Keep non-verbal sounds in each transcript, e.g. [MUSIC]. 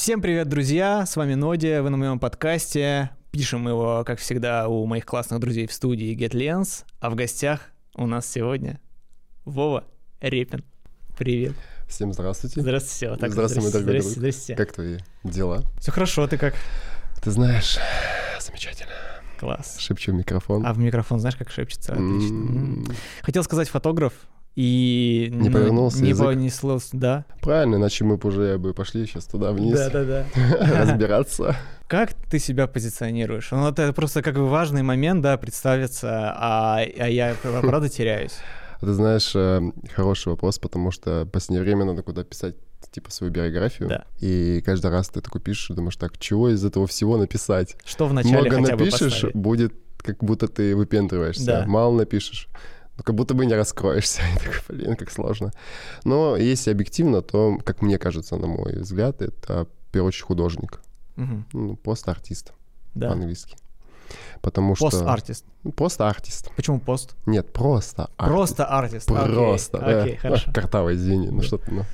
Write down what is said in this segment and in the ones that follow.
Всем привет, друзья! С вами Нодия, вы на моем подкасте. Пишем его, как всегда, у моих классных друзей в студии GetLens. А в гостях у нас сегодня Вова Репин. Привет. Всем здравствуйте. Здравствуйте, все. Так, здравствуй, мой дорогой друг. здрасте. Как твои дела? Все хорошо, ты как? Ты знаешь, замечательно. Класс. Шепчу в микрофон. А в микрофон знаешь, как шепчется? Отлично. Хотел сказать фотограф, и... Не ну, повернулся Не язык? понеслось, да. Правильно, иначе мы бы уже бы пошли сейчас туда вниз Да-да-да. [LAUGHS] разбираться. Как ты себя позиционируешь? Ну, это просто как бы важный момент, да, представиться, а, а я правда теряюсь. Ты знаешь, э, хороший вопрос, потому что в последнее время надо куда писать типа свою биографию. Да. И каждый раз ты такой пишешь, думаешь, так, чего из этого всего написать? Что вначале Много хотя бы напишешь, поставить? будет как будто ты выпендриваешься. Да. Мало напишешь, ну, как будто бы не раскроешься. [LAUGHS] И такой, блин, как сложно. Но если объективно, то, как мне кажется, на мой взгляд, это, в первую очередь, художник. Мгм, Ну, пост-артист Да. по-английски. Потому что... Пост-артист. Просто артист. Почему пост? Нет, просто артист. Просто артист. Окей, Просто. да. Окей, хорошо. Картавый, извини, ну Да. что ты, ну.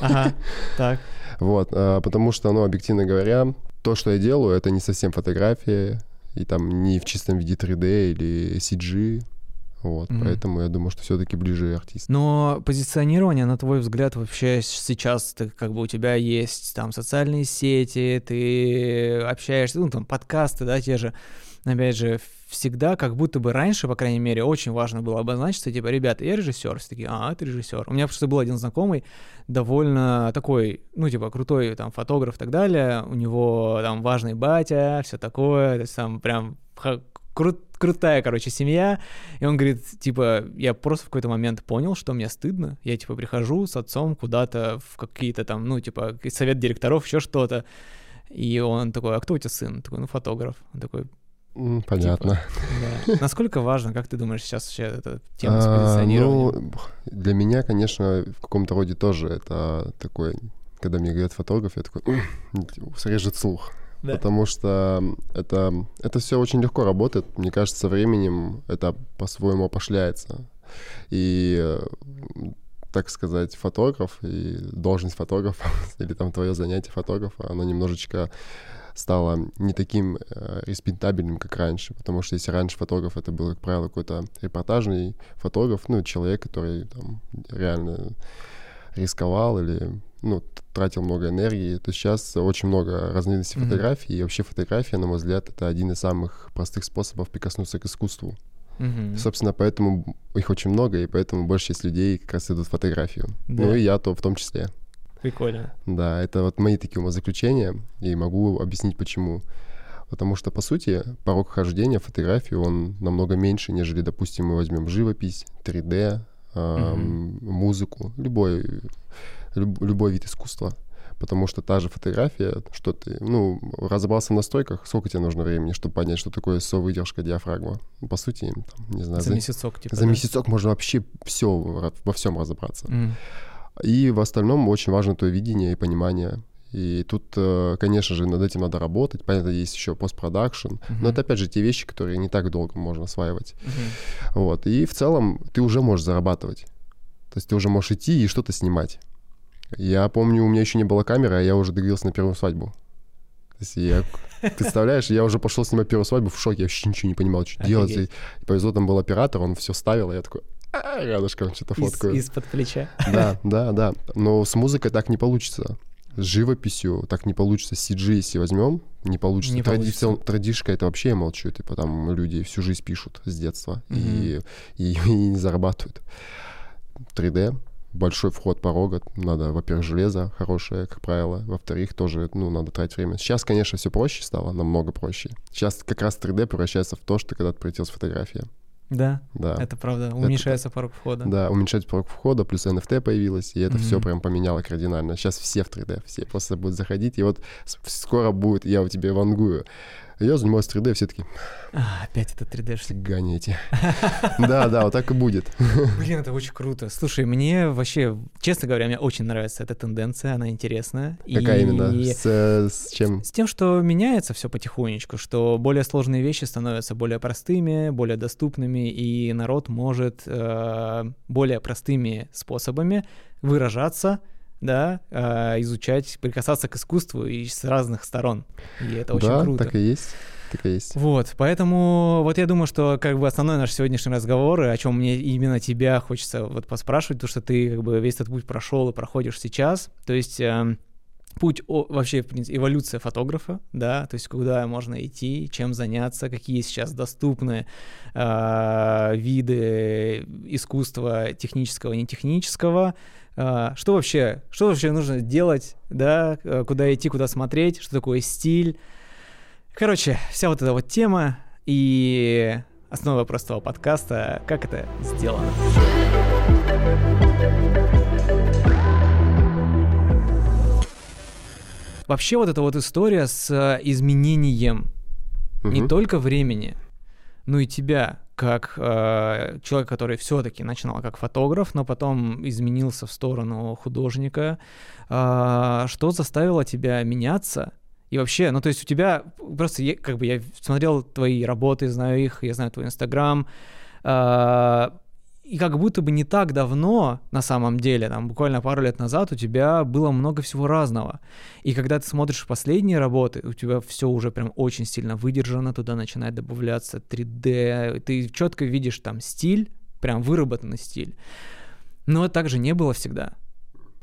Ага, так. [LAUGHS] Вот, а, потому что, ну, объективно говоря, то, что я делаю, это не совсем фотографии, и там не в чистом виде 3D или CG, вот, Мгм. поэтому я думаю, что все-таки ближе артист. Но позиционирование, на твой взгляд, вообще сейчас ты, как бы у тебя есть там социальные сети, ты общаешься, ну там подкасты, да, те же. Опять же, всегда, как будто бы раньше, по крайней мере, очень важно было обозначиться, типа, ребята, я режиссер, все такие, а, ты режиссер. У меня просто был один знакомый, довольно такой, ну, типа, крутой там фотограф и так далее, у него там важный батя, все такое, то есть там прям ха- кру- крутая, короче, семья, и он говорит, типа, я просто в какой-то момент понял, что мне стыдно. Я, типа, прихожу с отцом куда-то в какие-то там, ну, типа, совет директоров, еще что-то. И он такой, а кто у тебя сын? Такой, ну, фотограф. Он такой, М, Понятно. да. Насколько важно, как ты думаешь, сейчас вообще эта тема с А, позиционированием? ну, для меня, конечно, в каком-то роде тоже это такой, когда мне говорят фотограф, я такой, «М, срежет слух. Да. Потому что это, это все очень легко работает. Мне кажется, со временем это по-своему опошляется. И, э, так сказать, фотограф и должность фотографа, [LAUGHS] или там твое занятие фотографа, оно немножечко стало не таким э, респектабельным, как раньше. Потому что если раньше фотограф это был, как правило, какой-то репортажный фотограф, ну, человек, который там реально рисковал или ну, тратил много энергии, то сейчас очень много разновидностей Мгм. фотографий, и вообще фотография, на мой взгляд, это один из самых простых способов прикоснуться к искусству. Мгм. Собственно, поэтому их очень много, и поэтому большая часть людей как раз идут фотографию. Да. Ну и я то в том числе. Прикольно. Да, это вот мои такие умозаключения, и могу объяснить почему. Потому что, по сути, порог хождения в фотографию, он намного меньше, нежели, допустим, мы возьмем живопись, 3D, эм, музыку, любой, люб- любой вид искусства. Потому что та же фотография, что ты, ну, разобрался в настройках, сколько тебе нужно времени, чтобы понять, что такое совыдержка диафрагма? Ну, По сути, там, не знаю, За за, месяцок, типа, за да? месяцок можно вообще все во всем разобраться. Мгм. И в остальном очень важно твое видение и понимание. И тут, э, конечно же, над этим надо работать. Понятно, есть еще постпродакшн. Мгм. Но это, опять же, те вещи, которые не так долго можно осваивать. Мгм. Вот. И в целом ты уже можешь зарабатывать. То есть ты уже можешь идти и что-то снимать. Я помню, у меня еще не было камеры, а я уже договорился на первую свадьбу. То есть я, [LAUGHS] представляешь, я уже пошел снимать первую свадьбу в шоке, я вообще ничего не понимал, что делать. И повезло, там был оператор, он все ставил, и я такой, «А, рядышком что-то Из- фоткаю. Из-под плеча. Да, [LAUGHS] да, да. Но с музыкой так не получится. С живописью так не получится. CG, если возьмем, не получится. Не Тради- получится. Традишка это вообще я молчу. Типа там люди всю жизнь пишут с детства и, и, [LAUGHS] и не зарабатывают. 3D, большой вход порога. Надо, во-первых, железо хорошее, как правило. Во-вторых, тоже, ну, надо тратить время. Сейчас, конечно, все проще стало, намного проще. Сейчас как раз 3D превращается в то, что когда ты прилетел с фотографии. Да, Да. это правда. Уменьшается порог входа. Да, уменьшать порог входа, плюс NFT появилась, и это все Мгм. прям поменяло кардинально. Сейчас все в 3D, все просто будут заходить, и вот скоро будет, я у тебя вангую. Я занимаюсь 3D, все таки А, опять это 3D-шник. фига эти. Да, да, вот так и будет. Блин, это очень круто. Слушай, мне вообще, честно говоря, мне очень нравится эта тенденция, она интересная. Какая И именно? С, с чем? С тем, что меняется все потихонечку, что более сложные вещи становятся более простыми, более доступными, и народ может э, более простыми способами выражаться да, э, изучать, прикасаться к искусству и с разных сторон. И это очень да, круто. так и есть. Так и есть. Вот, поэтому вот я думаю, что как бы основной наш сегодняшний разговор, о чем мне именно тебя хочется вот поспрашивать, то что ты как бы весь этот путь прошел и проходишь сейчас. То есть э, путь о, вообще, в принципе, эволюция фотографа, да, то есть куда можно идти, чем заняться, какие сейчас доступны э, виды искусства технического нетехнического, э, что вообще, что вообще нужно делать, да, э, куда идти, куда смотреть, что такое стиль. Короче, вся вот эта вот тема и основа простого подкаста, как это сделано. Вообще вот эта вот история с э, изменением угу. не только времени, но и тебя, как э, человек, который все-таки начинал как фотограф, но потом изменился в сторону художника, э, что заставило тебя меняться? И вообще, ну то есть у тебя просто, как бы я смотрел твои работы, знаю их, я знаю твой Инстаграм, э, и как будто бы не так давно, на самом деле, там буквально пару лет назад у тебя было много всего разного. И когда ты смотришь последние работы, у тебя все уже прям очень сильно выдержано, туда начинает добавляться 3D, ты четко видишь там стиль, прям выработанный стиль. Но так же не было всегда.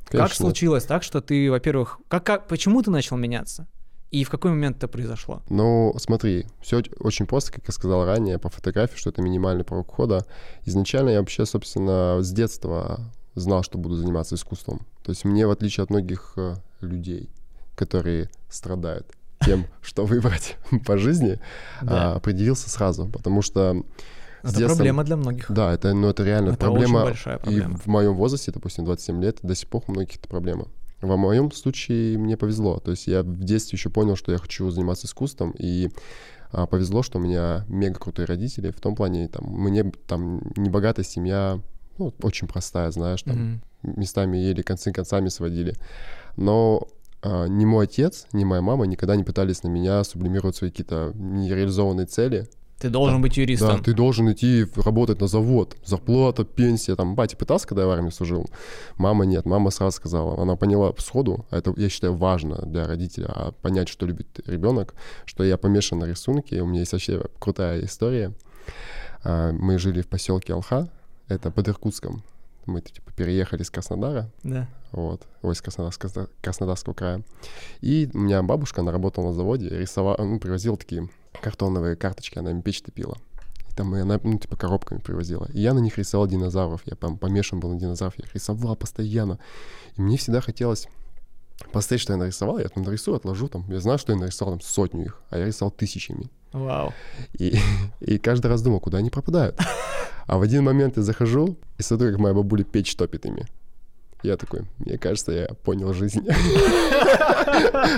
Конечно. Как случилось так, что ты, во-первых, как, как, почему ты начал меняться? И в какой момент это произошло? Ну, смотри, все очень просто, как я сказал ранее, по фотографии, что это минимальный порог входа. Изначально я вообще, собственно, с детства знал, что буду заниматься искусством. То есть мне, в отличие от многих э, людей, которые страдают тем, [LAUGHS] что выбрать [LAUGHS] по жизни, да. определился сразу, потому что это детства... проблема для многих. Да, это, ну, это реально это проблема. Очень большая проблема. И в моем возрасте, допустим, 27 лет, до сих пор у многих это проблема. Во моем случае мне повезло. То есть я в детстве еще понял, что я хочу заниматься искусством, и а, повезло, что у меня мега крутые родители. В том плане, там, мне там небогатая семья, ну, очень простая, знаешь, там mm-hmm. местами еле концы концами сводили. Но а, ни мой отец, ни моя мама никогда не пытались на меня сублимировать свои какие-то нереализованные цели. Ты должен да, быть юристом. Да, ты должен идти работать на завод. Зарплата, пенсия. Там батя пытался, когда я в армии служил. Мама нет. Мама сразу сказала. Она поняла сходу. А это, я считаю, важно для родителя. А понять, что любит ребенок. Что я помешан на рисунке. У меня есть вообще крутая история. А, мы жили в поселке Алха. Это под Иркутском. Мы типа переехали из Краснодара. Да. Вот. Ой, из Краснодарского, Краснодарского края. И у меня бабушка, она работала на заводе, рисовала, ну, привозила такие картоновые карточки, она им печь топила. И там она, ну, типа, коробками привозила. И я на них рисовал динозавров. Я прям помешан был на динозавров. Я их рисовал постоянно. И мне всегда хотелось посмотреть, что я нарисовал. Я там нарисую, отложу там. Я знаю, что я нарисовал там сотню их, а я рисовал тысячами. Вау. И, [LAUGHS] и каждый раз думал, куда они пропадают. [LAUGHS] А в один момент я захожу и смотрю, как моя бабуля печь топит ими. Я такой, мне кажется, я понял жизнь.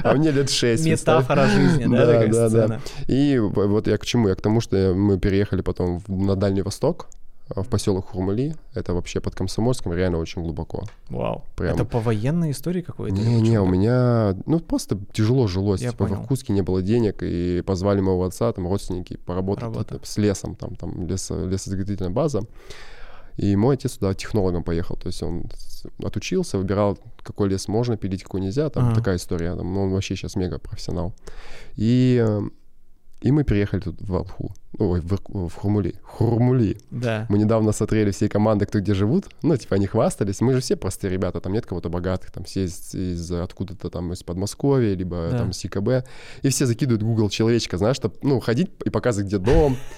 А мне лет шесть. Метафора жизни, да, такая да, да. И вот я к чему? Я к тому, что мы переехали потом на Дальний Восток, в поселок Хурмали. Это вообще под Комсомольском, реально очень глубоко. Вау. Прям. Это по военной истории какой-то? Не-не, у меня, ну, просто тяжело жилось. Я типа понял. в Иркутске не было денег, и позвали моего отца, там, родственники, поработать Работа. с лесом, там, там, лесо, лесозаготовительная база. И мой отец туда технологом поехал, то есть он отучился, выбирал, какой лес можно пилить, какой нельзя, там ага. такая история, там, он вообще сейчас мега профессионал. И э, и мы переехали тут в Алху. Ой, в, в Хурмули. Хурмули. Да. Мы недавно смотрели все команды, кто где живут. Ну, типа, они хвастались. Мы же все простые ребята, там нет кого-то богатых, там все из, из откуда-то там из Подмосковья, либо да. там с ИКБ. И все закидывают Google человечка, знаешь, чтобы, ну, ходить и показывать, где дом. [LAUGHS]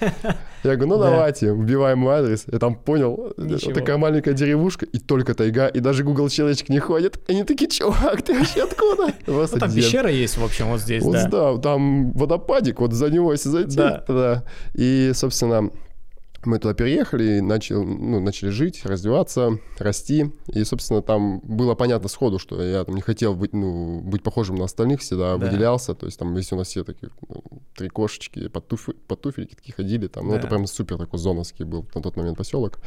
Я говорю, ну, давайте, вбиваем мой адрес. Я там понял, такая маленькая деревушка, и только тайга, и даже Google человечек не ходит. Они такие, чувак, ты вообще откуда? [LAUGHS] Ну, там пещера есть, в общем, вот здесь, да. Да, там водопадик, вот за него, если зайти. Да. И, собственно, мы туда переехали, начали, ну, начали жить, развиваться, расти. И, собственно, там было понятно сходу, что я там не хотел быть, ну, быть похожим на остальных, всегда да. выделялся. То есть там, если у нас все такие ну, три кошечки, под, туф... под туфельки такие ходили там. Ну, Да. это прям супер такой зоновский был на тот момент поселок.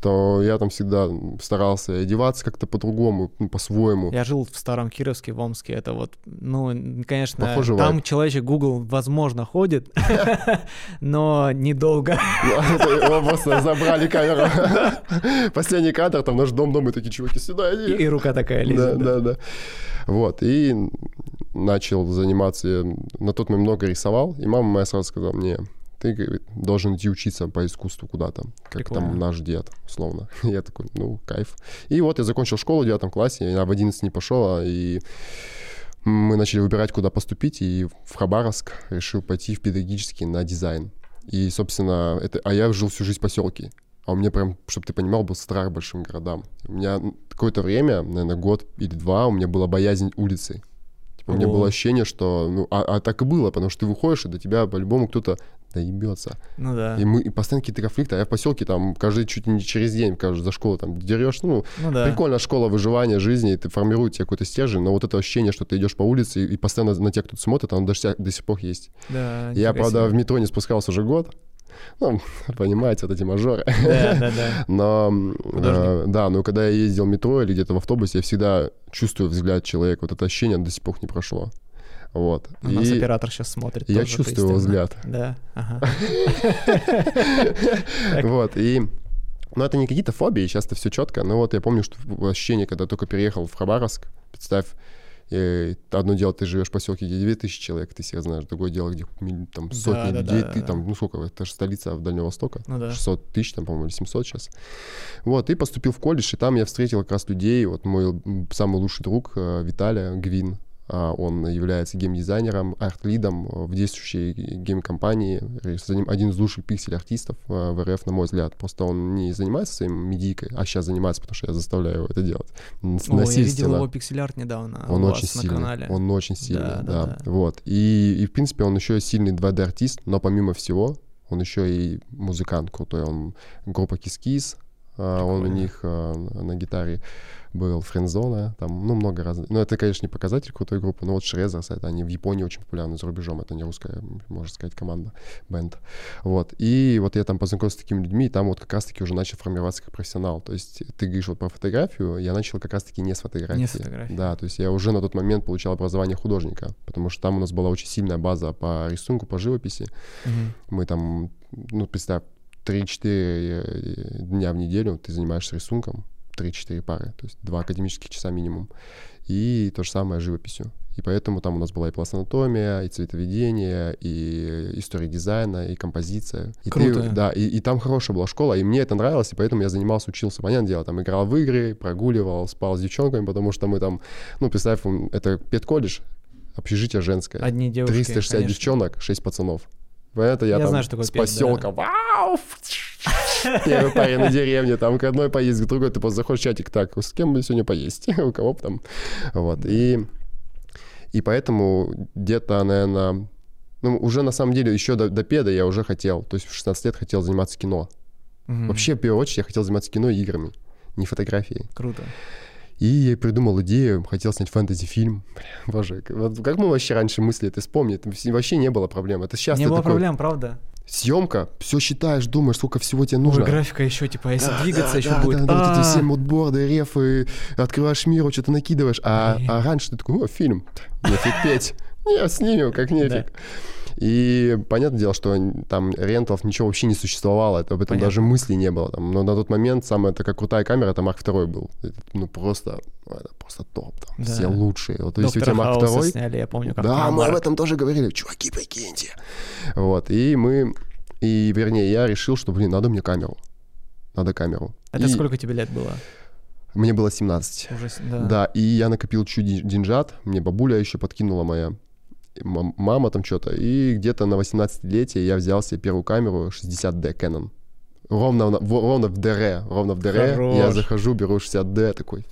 То я там всегда старался одеваться как-то по-другому, ну, по-своему. Я жил в Старом Кировске, в Омске. Это вот, ну, конечно, Похожий там вайб. человечек Google, возможно, ходит, [LAUGHS] [LAUGHS] но недолго. Его просто забрали камеру. [LAUGHS] Последний кадр, там наш дом, дом, и такие чуваки, сюда И, иди. и рука такая Да, лезет. да, да. Вот, и начал заниматься, на тот момент много рисовал, и мама моя сразу сказала мне, ты говорит, должен идти учиться по искусству куда-то, как Прикольно. там наш дед, условно. [LAUGHS] Я такой, ну, кайф. И вот я закончил школу в девятом классе, я в 11 не пошел, а и мы начали выбирать, куда поступить, и в Хабаровск решил пойти в педагогический на дизайн. И, собственно, это... А я жил всю жизнь в поселке. А у меня прям, чтобы ты понимал, был страх большим городам. У меня какое-то время, наверное, год или два, у меня была боязнь улицы. Типа, у меня было ощущение, что... Ну, а, а так и было, потому что ты выходишь, и до тебя по-любому кто-то доебется. Ну да. И мы и постоянно какие-то конфликты. А я в поселке там каждый чуть не через день, каждый за школу там дерешь. Ну, Ну да. Прикольно, школа выживания жизни, и ты формирует тебе какой-то стержень, но вот это ощущение, что ты идешь по улице и, и постоянно на тебя кто-то смотрит, оно даже ся- до сих пор есть. Да, Я, правда, в метро не спускался уже год. Ну, [LAUGHS] понимаете, вот эти мажоры. Да, да, да. [LAUGHS] Но, э, да, но когда я ездил в метро или где-то в автобусе, я всегда чувствую взгляд человека. Вот это ощущение до сих пор не прошло. Вот. У нас И оператор сейчас смотрит. я тоже чувствую его взгляд. Да, ага. [LAUGHS] Вот, и... Ну, это не какие-то фобии, сейчас это все четко. Но вот я помню, что ощущение, когда только переехал в Хабаровск, представь, одно дело, ты живешь в поселке, где 2000 человек, ты всех знаешь, другое дело, где там сотни да, людей, да, ты да. там, ну сколько, это же столица Дальнего Востока, Ну да. 600 тысяч, там, по-моему, или 700 сейчас. Вот, и поступил в колледж, и там я встретил как раз людей, вот мой самый лучший друг э, Виталия Гвин, он является геймдизайнером, art lead ом э, в действующей game компании, э, один из лучших pixel artist ов э, в РФ, на мой взгляд. Просто он не занимается своим медийкой, а сейчас занимается, потому что я заставляю его это делать. О, я видел его pixel art недавно Он очень сильный. канале. Он очень сильный, Да, да. да, да. Вот. И, и, в принципе, он еще и сильный 2D artist, но помимо всего, он еще и музыкант крутой. Он группа Кис-Кис, а, он у них а, на гитаре был Френдзона, там, ну, много разных. Ну, это, конечно, не показатель крутой группы, но вот Shrezzers, это они в Японии очень популярны за рубежом, это не русская, можно сказать, команда, band. Вот. И вот я там познакомился с такими людьми, и там вот как раз-таки уже начал формироваться как профессионал. То есть ты говоришь вот про фотографию, я начал как раз-таки не с фотографии. Не с фотографии. Да, то есть я уже на тот момент получал образование художника, потому что там у нас была очень сильная база по рисунку, по живописи. Мгм. Мы там, ну, представь, 3-4 дня в неделю ты занимаешься рисунком, 3-4 пары, то есть 2 академических часа минимум. И то же самое с живописью. И поэтому там у нас была и пластанатомия, и цветоведение, и история дизайна, и композиция. И ты- Круто. да, и, и там хорошая была школа, и мне это нравилось, и поэтому я занимался, учился, понятное дело, там играл в игры, прогуливал, спал с девчонками, потому что мы там, ну, представь, это педколледж, общежитие женское. Одни девушки, 360 конечно. девчонок, 6 пацанов. Понятно, я, Я там знаю, что такое с пед, да. поселка. Вау! [LAUGHS] Первый парень на деревне, там к одной поесть, к другой ты просто заходишь в чатик, так, с кем бы сегодня поесть? [LAUGHS] У кого там? Вот, и, и поэтому где-то, наверное, ну, уже на самом деле еще до, до педа я уже хотел, то есть в 16 лет хотел заниматься кино. Мгм. Вообще, в первую очередь, я хотел заниматься кино и играми, не фотографией. Круто. И я придумал идею, хотел снять фэнтези-фильм. Боже, как- вот как мы вообще раньше мысли это вспомнить? Вообще не было проблем. Это сейчас Не было такой, проблем, правда? Съемка, все считаешь, думаешь, сколько всего тебе Ой, нужно. графика еще, типа, если Да, двигаться да, еще да, будет. Да, да, вот эти А, все мудборды, рефы, открываешь миру, что-то накидываешь. А, а раньше ты такой, о, фильм, нефиг петь. Не, снимем, как нефиг. И понятное дело, что там рентов ничего вообще не существовало, это, об этом Понятно. даже мысли не было. Там. Но на тот момент самая такая крутая камера, это Марк II был. Ну просто, ну, это просто топ. Там, Да. Все лучшие. Вот если у тебя Хауса II, сняли, я помню, как да, мы об Марк. этом тоже говорили. Чуваки, прикиньте. Вот, и мы... И, вернее, я решил, что, блин, надо мне камеру. Надо камеру. Это И сколько тебе лет было? Мне было 17. Уже, Да. да. и я накопил чуть ден- деньжат. Мне бабуля еще подкинула моя мама там что-то. И где-то на 18-летие я взял себе первую камеру 60D Canon. Ровно, в- ровно в ДР, ровно в ДР. Я Хорош. захожу, беру 60D, такой,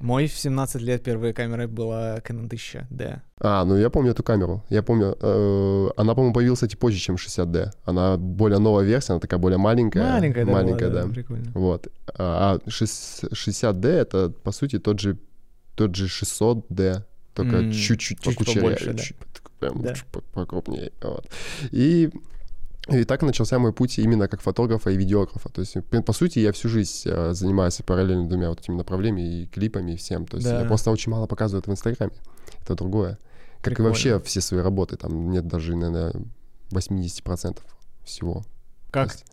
Мой в 17 лет первой камерой была Canon 1000 D. А, ну я помню эту камеру. Я помню, э, она, по-моему, появилась, кстати, позже, чем 60D. Она более новая версия, она такая более маленькая. Маленькая, да, Маленькая, была, да. Прикольно. Вот. А а шес- 60D это, по сути, тот же, тот же 600D, только чуть-чуть, чуть покучерее. побольше, да. Чуть- прям Да. чуть по- покрупнее. Вот. И и так начался мой путь именно как фотографа и видеографа. То есть, по сути, я всю жизнь э, занимаюсь параллельно двумя вот этими направлениями, и клипами, и всем. То есть Да. я просто очень мало показываю это в Инстаграме. Это другое. Как Прикольно. и вообще все свои работы. Там нет даже, наверное, 80% всего. Как есть,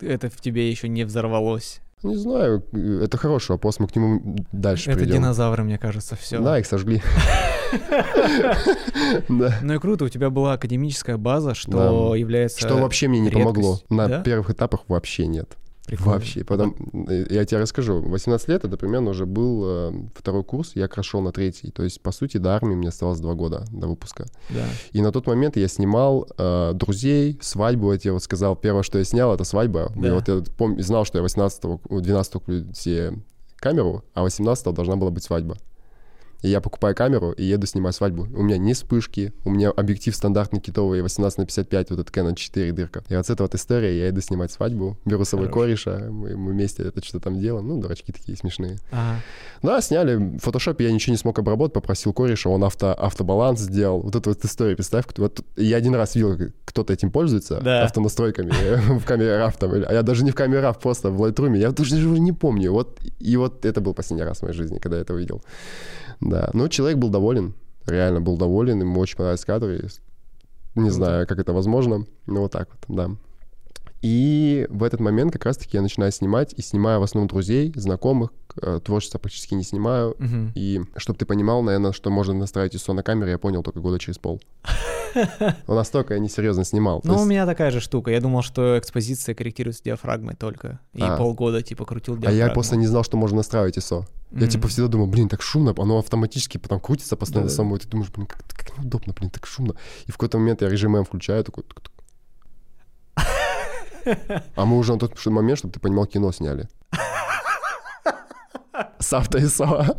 это в тебе еще не взорвалось? Не знаю, это хороший вопрос, мы к нему дальше это придем. динозавры, мне кажется, все. Да, их сожгли. [LAUGHS] Ну и круто, у тебя была академическая база, что является... Что вообще мне не помогло. На первых этапах вообще нет. Прикольно. Вообще. Потом, э, я тебе расскажу. 18 лет это примерно уже был э, второй курс, я как раз шел на третий. То есть, по сути, до армии мне оставалось два года до выпуска. Да. И на тот момент я снимал э, друзей, свадьбу, я тебе вот сказал, первое, что я снял, это свадьба. И Да. вот я пом- знал, что я 18 12 куплю себе камеру, а 18 должна была быть свадьба. И я покупаю камеру и еду снимать свадьбу. У меня не вспышки, у меня объектив стандартный китовый 18 на 55, вот этот Canon 4 дырка. И вот с этой вот истории я иду снимать свадьбу, беру с собой Хорош. кореша, мы, мы вместе это что-то там делаем. Ну, дурачки такие смешные. Ага. Да, сняли. В фотошопе я ничего не смог обработать, попросил кореша, он авто, автобаланс сделал. Вот эту вот историю, представь, вот я один раз видел, кто-то этим пользуется, Да. автонастройками [LAUGHS] в камере RAW там, а я даже не в камере RAW, просто в Lightroom, я даже уже не помню. Вот, и вот это был последний раз в моей жизни, когда я это увидел. Да, ну, человек был доволен, реально был доволен, ему очень понравились кадры. Не Круто. знаю, как это возможно, но вот так вот, да. И в этот момент как раз-таки я начинаю снимать, и снимаю в основном друзей, знакомых, э, творчество практически не снимаю. Мгм. И чтобы ты понимал, наверное, что можно настраивать ISO на камере, я понял только года через пол. [LAUGHS] Но настолько я несерьезно снимал. Ну, у есть- меня такая же штука. Я думал, что экспозиция корректируется диафрагмой только. И А. полгода, типа, крутил А диафрагму. я просто не знал, что можно настраивать ISO. Я Мгм. типа всегда думал, блин, так шумно, оно автоматически потом крутится постоянно Да-да. само, и ты думаешь, блин, как, как неудобно, блин, так шумно. И в какой-то момент я режим М включаю, такой... [LAUGHS] А мы уже на тот момент, чтобы ты понимал, кино сняли. [LAUGHS] С авто ISO.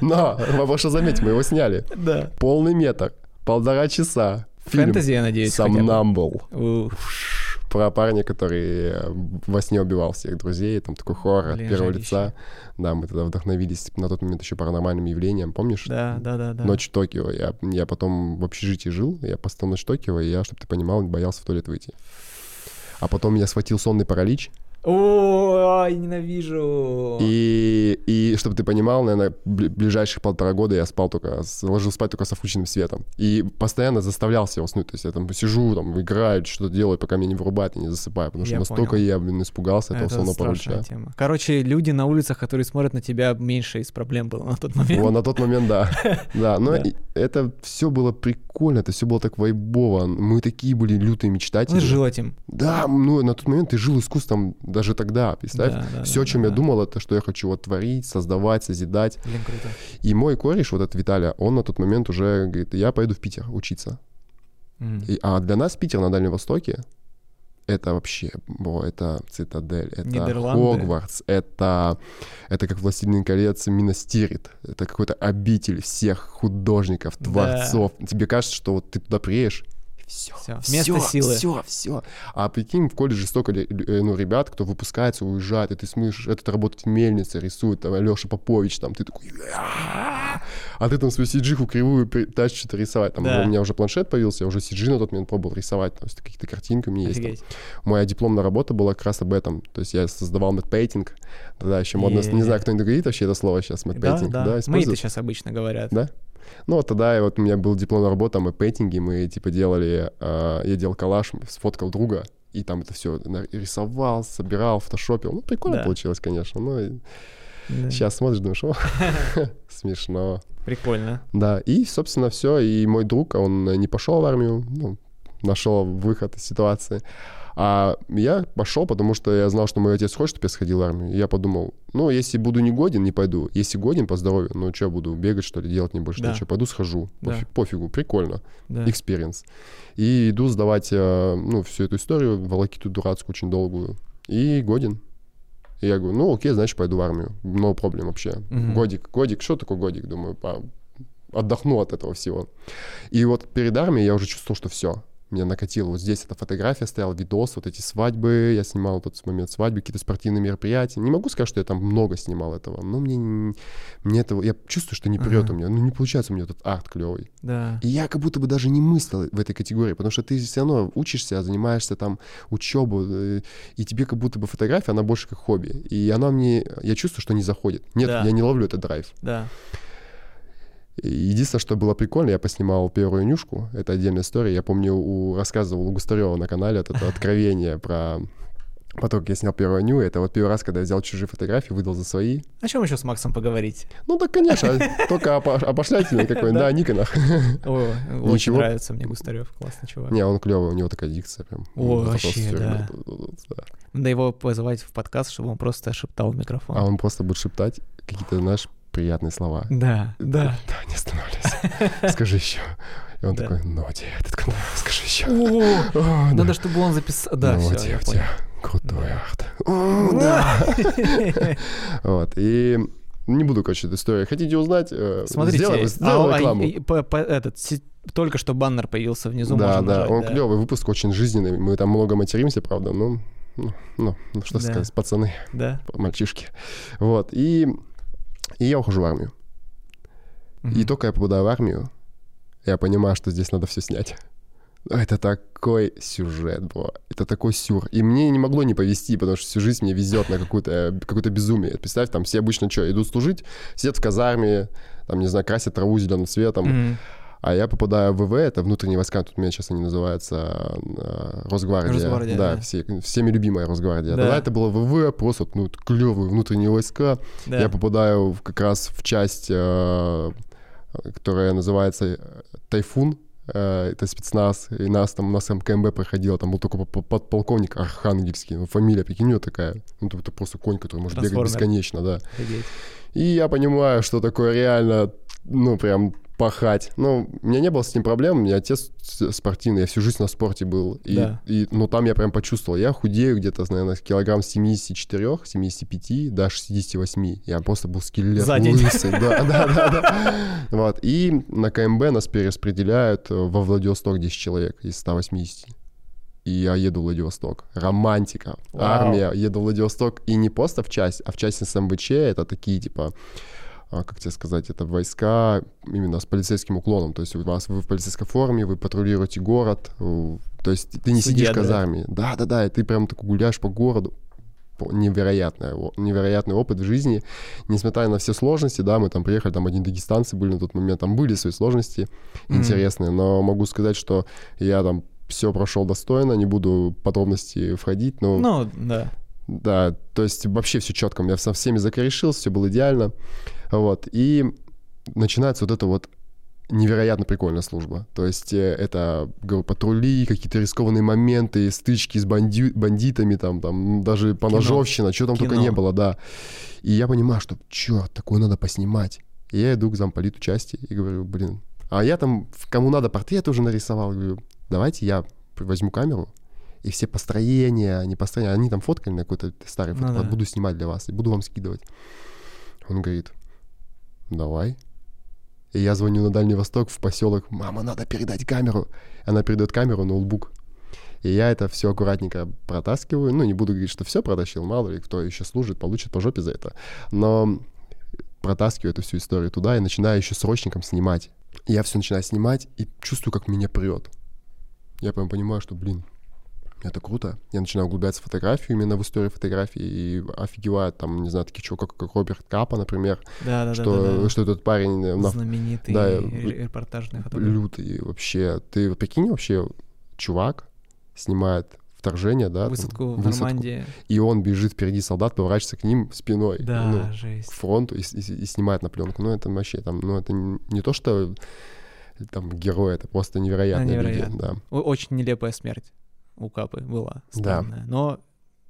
Но, вопрос, что заметь, мы его сняли. Да. Полный метр, полтора часа. Фильм Фэнтези, я надеюсь, хотя бы. Про парня, который э, во сне убивал всех друзей, там такой хоррор от Блин, первого жарище. лица. Да, мы тогда вдохновились на тот момент еще паранормальным явлением, помнишь? Да, да, да, да. Ночь Токио. Я, я потом в общежитии жил, я поставил ночь Токио, и я, чтобы ты понимал, боялся в туалет выйти. А потом меня схватил сонный паралич, Ой, ненавижу. и, и чтобы ты понимал, наверное, бли- ближайших полтора года я спал только, ложил спать только со включенным светом. И постоянно заставлял себя уснуть. То есть я там сижу, там, играю, что-то делаю, пока меня не вырубает и не засыпаю. Потому что Я настолько понял. я, блин, испугался этого Это сонного паралича. тема. Короче, люди на улицах, которые смотрят на тебя, меньше из проблем было на тот момент. Вот, на тот момент, да. [LAUGHS] Да, но это все было прикольно, это все было так вайбово. Мы такие были лютые мечтатели. Он жил этим. Да, ну на тот момент ты жил искусством даже тогда, представь. Да, да, все, да, чем да. я думал, это что я хочу вот творить, создавать, созидать. Блин, круто. И мой кореш, вот этот Виталя, он на тот момент уже говорит, я пойду в Питер учиться. М. И- а для нас Питер на Дальнем Востоке это вообще, бро, это Цитадель, это. Хогвартс, это, это как Властелин колец Минас Тирит, это какой-то обитель всех художников, Да. творцов. Тебе кажется, что вот ты туда приедешь, все, Всё, место силы. Все, все. А прикинь, в колледже столько э, ну, ребят, кто выпускается, уезжает, и ты смотришь, этот работает в мельнице, рисует, там, Алеша Попович, там, ты такой, а ты там свою сиджиху кривую тащишь что-то рисовать. Там, Да. У меня уже планшет появился, я уже сиджи на тот момент пробовал рисовать, то есть какие-то картинки у меня есть. там. Моя дипломная работа была как раз об этом. То есть я создавал мэтпейтинг. Тогда еще модно... Не знаю, кто-нибудь говорит вообще это слово сейчас, Да, мэтпейтинг. да. Да, Мейты используют? сейчас обычно говорят. Да? Ну, вот тогда и вот у меня была дипломная работа о мэтпейтинге. Мы, типа, делали... а, я делал коллаж, сфоткал друга, и там это все рисовал, собирал, фотошопил. Ну, прикольно Да. получилось, конечно. Ну, и Да. сейчас смотришь, думаешь, о, [LAUGHS] смешно. Прикольно. Да, и, собственно, все. И мой друг, он не пошел в армию, ну, нашел выход из ситуации. А я пошел, потому что я знал, что мой отец хочет, чтобы я сходил в армию. И я подумал, ну, если буду не годен, не пойду. Если годен по здоровью, ну, что, буду бегать, что ли, делать не больше Да. ничего. Пойду схожу. Да. Пофиг- пофигу, прикольно. Да. Experience. И иду сдавать, э, ну, всю эту историю, волокиту дурацкую, очень долгую. И годен. И я говорю, ну, окей, значит, пойду в армию. No проблем вообще. Мгм. Годик, годик, что такое годик? Думаю, отдохну от этого всего. И вот перед армией я уже чувствовал, что все. Меня накатило. Вот здесь эта фотография стояла, видос, вот эти свадьбы, я снимал тот момент свадьбы, какие-то спортивные мероприятия. Не могу сказать, что я там много снимал этого, но мне, не- мне этого, я чувствую, что не прет Ага. у меня, ну не получается у меня этот арт клевый. Да. И я как будто бы даже не мыслил в этой категории, потому что ты все равно учишься, занимаешься там учебу, э, и тебе как будто бы фотография, она больше как хобби. И она мне, я чувствую, что не заходит. Нет, Да. я не ловлю этот драйв. Да. Единственное, что было прикольно, я поснимал первую нюшку, это отдельная история. Я помню, у, рассказывал у Густарева на канале вот это откровение про потом, как я снял первую ню, это вот первый раз, когда я взял чужие фотографии, выдал за свои. О чем еще с Максом поговорить? Ну да, конечно, [LAUGHS] только опо- опошлятельный какой-нибудь, да, Никонах. О, очень [LAUGHS] Ничего. нравится мне Густарев, классный чувак. Не, он клевый, у него такая дикция прям. О, вообще, да. Надо его позвать в подкаст, чтобы он просто шептал в микрофон. А он просто будет шептать какие-то, знаешь, приятные слова. Да, да. [LAUGHS] Да, не останавливайся. Скажи еще. И он такой, ну, где этот канал? Скажи еще. Надо, чтобы он записал. Да, ну, все, где? Крутой арт. Да. [LAUGHS] Вот, и не буду, короче, эту историю. Хотите узнать? э, Смотрите, сделаем а, а, рекламу. и- по- по- этот, только что баннер появился внизу, Да, можно да, нажать, он да. клевый, выпуск очень жизненный. Мы там много материмся, правда, ну, ну, ну, ну, что Да. сказать, пацаны, Да. мальчишки. Вот, и, и я ухожу в армию. И Мгм. только я попадаю в армию, я понимаю, что здесь надо все снять. Это такой сюжет, бро. Это такой сюр. И мне не могло не повезти, потому что всю жизнь мне везет на какое-то какое-то безумие. Представь, там все обычно что, идут служить, сидят в казарме, там, не знаю, красят траву зеленым цветом. Мгм. А я попадаю в ВВ, это внутренние войска, тут у меня сейчас они называются э, Росгвардия. Росгвардия, да, да. Все, всеми любимая Росгвардия. Да. Тогда это было ВВ, просто ну, клевые внутренние войска. Да. Я попадаю в- как раз в часть, э, которая называется э, «Тайфун». Это спецназ, и нас там, у нас там КМБ проходило, там был только по- по- подполковник Архангельский, ну, фамилия, прикинь, у него такая, ну, это просто конь, который может бегать бесконечно, да. Офигеть. И я понимаю, что такое реально, ну, прям пахать. Ну, у меня не было с ним проблем, у меня отец спортивный, я всю жизнь на спорте был. И, Да. и, ну, там я прям почувствовал, я худею где-то, наверное, килограмм 74, 75 до 68. Я просто был скелет За день. лысый. Да, да, да, да. Вот. И на КМБ нас перераспределяют во Владивосток 10 человек из 180. И я еду в Владивосток. Романтика. Вау. Армия. Еду в Владивосток. И не просто в часть, а в часть СМВЧ. Это такие, типа, как тебе сказать, это войска именно с полицейским уклоном. То есть у вас вы в полицейской форме, вы патрулируете город. То есть ты не Судья, сидишь в да? казарме. Да-да-да, и ты прям такой гуляешь по городу. Невероятный, невероятный опыт в жизни. Несмотря на все сложности, да, мы там приехали, там одни дагестанцы были на тот момент, там были свои сложности Мгм. интересные, но могу сказать, что я там все прошел достойно, не буду в подробности входить, но Ну, да. да, то есть вообще все четко. Я со всеми закорешился, все было идеально. Вот. И начинается вот это вот невероятно прикольная служба. То есть э, это, говорю, патрули, какие-то рискованные моменты, стычки с банди- бандитами, там, там даже поножовщина, что там только Кино. не было, да. И я понимаю, что что, такое надо поснимать. И я иду к замполиту части и говорю, блин, а я там, кому надо, портрет уже нарисовал. Говорю, давайте я возьму камеру, и все построения, не построения, они там фоткали на какой-то старый Ну фотоаппарат, да. буду снимать для вас и буду вам скидывать. Он говорит, давай. И я звоню на Дальний Восток, в поселок, мама, надо передать камеру. Она передает камеру, ноутбук. И я это все аккуратненько протаскиваю. Ну, не буду говорить, что все протащил, мало ли, кто еще служит, получит по жопе за это. Но протаскиваю эту всю историю туда и начинаю еще срочником снимать. И я все начинаю снимать и чувствую, как меня прет. Я прям понимаю, что, блин, это круто. Я начинаю углубляться в фотографию, именно в историю фотографии, и офигеваю, там, не знаю, такие чуваки, как, как Роберт Капа, например, Да, да, да, что, да, да. что этот парень э, на Знаменитый да, ре- репортажный фотограф. лютый вообще. Ты прикинь, вообще чувак снимает вторжение, да, там, Высадку в высадку, Нормандии. и он бежит впереди солдат, поворачивается к ним спиной, Да, ну, жесть. к фронту и, и и снимает на пленку. Ну, это вообще там, ну, это не не то, что там герой, это просто невероятные люди, невероятно. да. Очень нелепая смерть у Капы была. Да. Странная. Но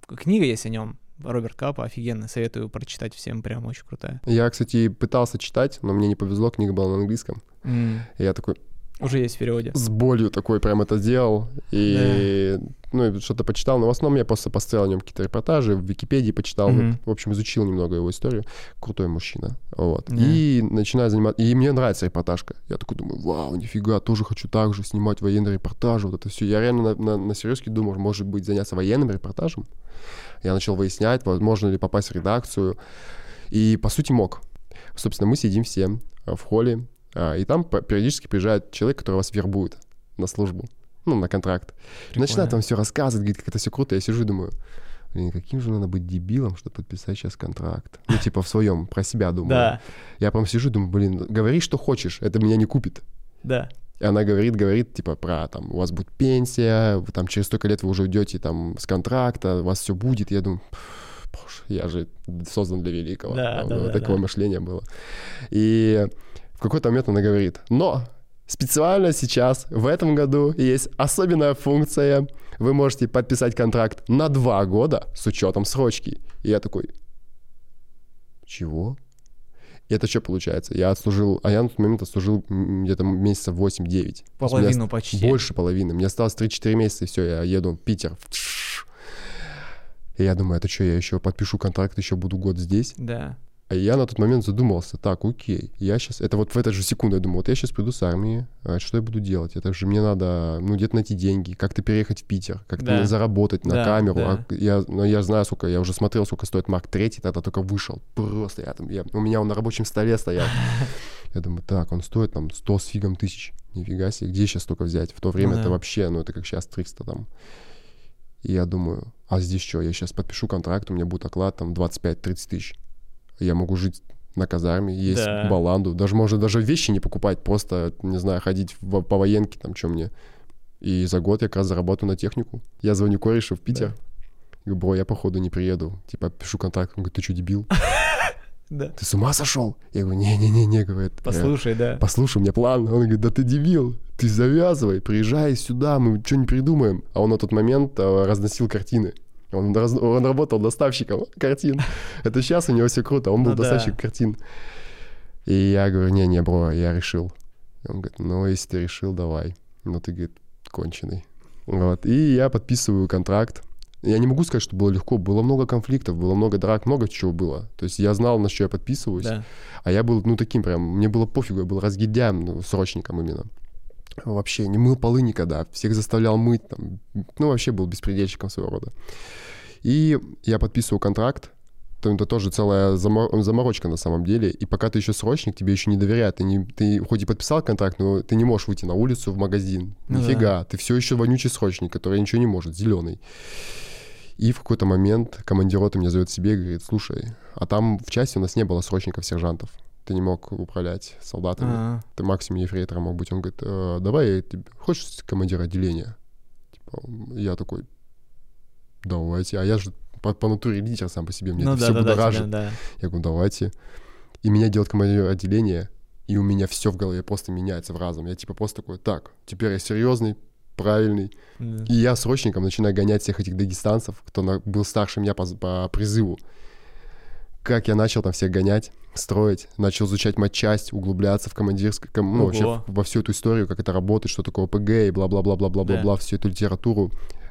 к- книга есть о нем. Роберт Капа офигенно. Советую прочитать всем. Прям очень крутая. Я, кстати, пытался читать, но мне не повезло, книга была на английском. М, И я такой, Уже есть в переводе. С болью такой прям это сделал. И, ну, что-то почитал. Но в основном я просто поставил о нем какие-то репортажи, в Википедии почитал. Мгм. В общем, изучил немного его историю. Крутой мужчина. Вот. Да. И начинаю заниматься... И мне нравится репортажка. Я такой думаю, вау, нифига, тоже хочу так же снимать военные репортажи. Вот это все. Я реально на, на, на серьезке думал, может быть, заняться военным репортажем. Я начал выяснять, возможно ли попасть в редакцию. И, по сути, мог. Собственно, мы сидим все а, в холле, а, и там периодически приезжает человек, который вас вербует на службу, ну, на контракт. И Начинает там все рассказывать, говорит, как это все круто. Я сижу и думаю, блин, каким же надо быть дебилом, чтобы подписать сейчас контракт. Ну, типа в своем, про себя думаю. Да, Я прям сижу и думаю, блин, говори, что хочешь, это меня не купит. да. И она говорит, говорит, типа, про, там, у вас будет пенсия, вы, там, через столько лет вы уже уйдете, там, с контракта, у вас все будет. Я думаю, боже, я же создан для великого. Да, Там, да, вот да, такое да. мышление было. И в какой-то момент она говорит, но специально сейчас, в этом году, есть особенная функция, вы можете подписать контракт на два года с учетом срочки. И я такой, чего? И это что получается? Я отслужил, а я на тот момент отслужил где-то месяца 8-9. Половину почти. Больше половины. Мне осталось 3-4 месяца, и все, я еду в Питер. И я думаю, это что, я еще подпишу контракт, еще буду год здесь? Да. А я на тот момент задумался, так, окей, я сейчас, это вот в эту же секунду я думаю, вот я сейчас приду с армии, а что я буду делать? Это же мне надо, ну, где-то найти деньги, как-то переехать в Питер, как-то Да. заработать на Да, камеру. да. А я, ну, я знаю, сколько, я уже смотрел, сколько стоит Марк 3, тогда только вышел. Просто я там, я, у меня он на рабочем столе стоял. [LAUGHS] Я думаю, так, он стоит там 100 с фигом тысяч. Нифига себе, где сейчас столько взять? В то время Ну это вообще, ну, это как сейчас 300 там. И я думаю, а здесь что, я сейчас подпишу контракт, у меня будет оклад там 25-30 тысяч. Я могу жить на казарме, есть Да. баланду. Даже можно даже вещи не покупать, просто, не знаю, ходить в- по военке, там, что мне. И за год я как раз заработаю на технику. Я звоню корешу в Питер. Говорю, бро, я походу не приеду. Типа, пишу контракт. Он говорит, ты что, дебил? [LAUGHS] Да. Ты с ума сошел? Я говорю, не-не-не-не, говорит. «Я- Послушай, да. послушай, у меня план. Он говорит, да ты дебил, ты завязывай, приезжай сюда, мы что не придумаем. А он на тот момент э, разносил картины. Он, раз- он работал доставщиком картин. [LAUGHS] Это сейчас у него все круто, он был Ну да. доставщик картин. И я говорю, не-не, бро, я решил. Он говорит, ну, если ты решил, давай. Ну, ты, говорит, конченый. Вот. И я подписываю контракт. Я не могу сказать, что было легко. Было много конфликтов, было много драк, много чего было. То есть я знал, на что я подписываюсь. Да. А я был, ну, таким прям, мне было пофигу, я был разгильдяем, ну, срочником именно. Вообще не мыл полы никогда, всех заставлял мыть, там, ну, вообще был беспредельщиком своего рода. И я подписываю контракт, то это тоже целая замо- заморочка на самом деле. И пока ты еще срочник, тебе еще не доверяют. Ты, не, ты хоть и подписал контракт, но ты не можешь выйти на улицу, в магазин. Ну Нифига. Ты все еще вонючий срочник, который ничего не может, зеленый. И в какой-то момент командир роты меня зовет себе и говорит, слушай, а там в части у нас не было срочников-сержантов. Ты не мог управлять солдатами. А, Ты максимум ефрейтором мог быть. Он говорит, «Э, давай тебе... Хочешь командир отделения? Типа, я такой, давайте. А я же по, по натуре лидер сам по себе. Мне Ну это да, все да, да, будоражит. тебя, да. Я говорю, давайте. И меня делает командир отделения, и у меня все в голове просто меняется в разум. Я типа просто такой, так, теперь я серьезный, правильный. Да. И я срочником начинаю гонять всех этих дагестанцев, кто на- был старше меня по, по призыву. Как я начал там всех гонять, строить, начал изучать матчасть, углубляться в командирскую, ком- ну, вообще во всю эту историю, как это работает, что такое ОПГ и бла-бла-бла-бла-бла-бла-бла, всю эту литературу.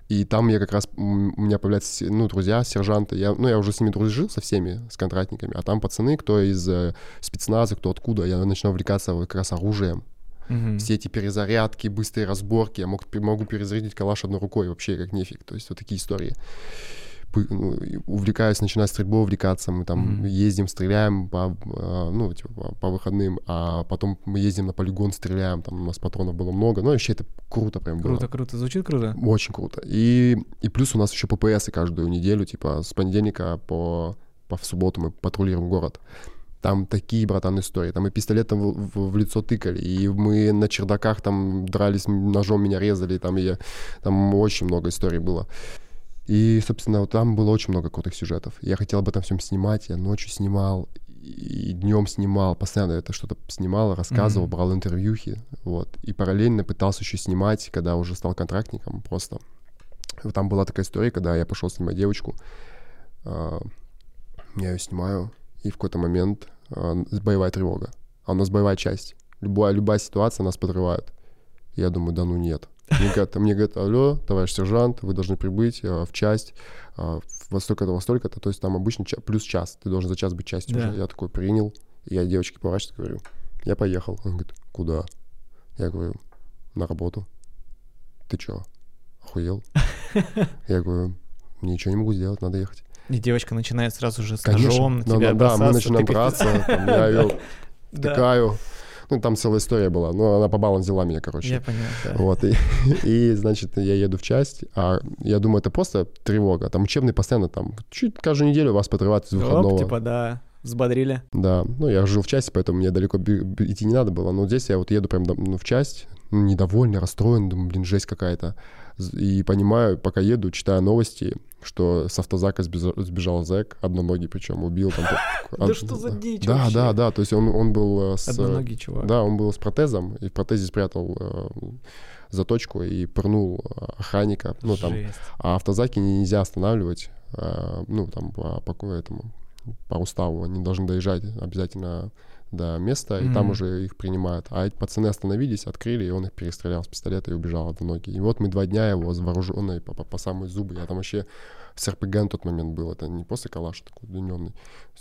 И там я как раз, у меня появляются, ну, друзья, сержанты. Я, ну, я уже с ними дружил, со всеми, с контрактниками. А там пацаны, кто из э, спецназа, кто откуда. Я начинаю увлекаться как раз оружием. Мгм. Все эти перезарядки, быстрые разборки. Я мог, могу перезарядить калаш одной рукой вообще как нефиг. То есть вот такие истории. Ну, увлекаюсь, начинаю стрельбой увлекаться. Мы там Мгм. ездим, стреляем по, а, ну, типа, по- выходным, а потом мы ездим на полигон, стреляем. Там у нас патронов было много. Ну, вообще это круто прям было. Круто, круто. Звучит круто. Очень круто. И, и плюс у нас еще ППСы каждую неделю, типа с понедельника по, по в субботу мы патрулируем город. Там такие, братан, истории. Там и пистолетом в, в- в лицо тыкали, и мы на чердаках там дрались, ножом меня резали, там, и, там очень много историй было. И, собственно, вот там было очень много крутых сюжетов. Я хотел об этом всем снимать, я ночью снимал, и днем снимал, постоянно это что-то снимал, рассказывал, Мгм. брал интервьюхи, вот. И параллельно пытался еще снимать, когда уже стал контрактником, просто. Там была такая история, когда я пошел снимать девочку, а, я ее снимаю, и в какой-то момент а, боевая тревога. А у нас боевая часть. Любая, любая ситуация нас подрывает. Я думаю, да ну нет. Мне говорят, мне говорят, алло, товарищ сержант, вы должны прибыть э, в часть э, во столько-то, во столько-то, то есть там обычно ча- плюс час, ты должен за час быть частью Да. уже. Я такой принял, я девочке поворачиваюсь, говорю, я поехал. Он говорит, куда? Я говорю, на работу. Ты чё, охуел? [LAUGHS] Я говорю, ничего не могу сделать, надо ехать. И девочка начинает сразу же с Конечно. ножом на тебя да, да, мы бросаться, начинаем драться, там, я [LAUGHS] ее втыкаю. Ну, там целая история была. Ну, она по баллам взяла меня, короче. я понял, да. Вот, и, [LAUGHS] и, значит, я еду в часть, а я думаю, это просто тревога. Там учебный постоянно там, чуть каждую неделю вас подрывают из выходного. Оп, типа, да, взбодрили. Да, ну, я жил в части, поэтому мне далеко идти не надо было. Но здесь я вот еду прям ну, в часть, ну, недовольный, расстроен, думаю, блин, жесть какая-то. И понимаю, пока еду, читаю новости, что с автозака сбежал, зэк, одноногий причем, убил там... [LAUGHS] Да что за дичь Да, да, да, то есть он, был э, с... Одноногий чувак. Да, он был с протезом, и в протезе спрятал э, заточку и пырнул э, охранника. Ну, там, а автозаки нельзя останавливать, э, ну, там, по, по этому, по уставу. Они должны доезжать обязательно до места, и там уже их принимают. А эти пацаны остановились, открыли, и он их перестрелял с пистолета и убежал одноногий. И вот мы два дня его вооруженный по, по, по самые зубы. Я там вообще с РПГ на тот момент был. Это не после калаша такой удлиненный.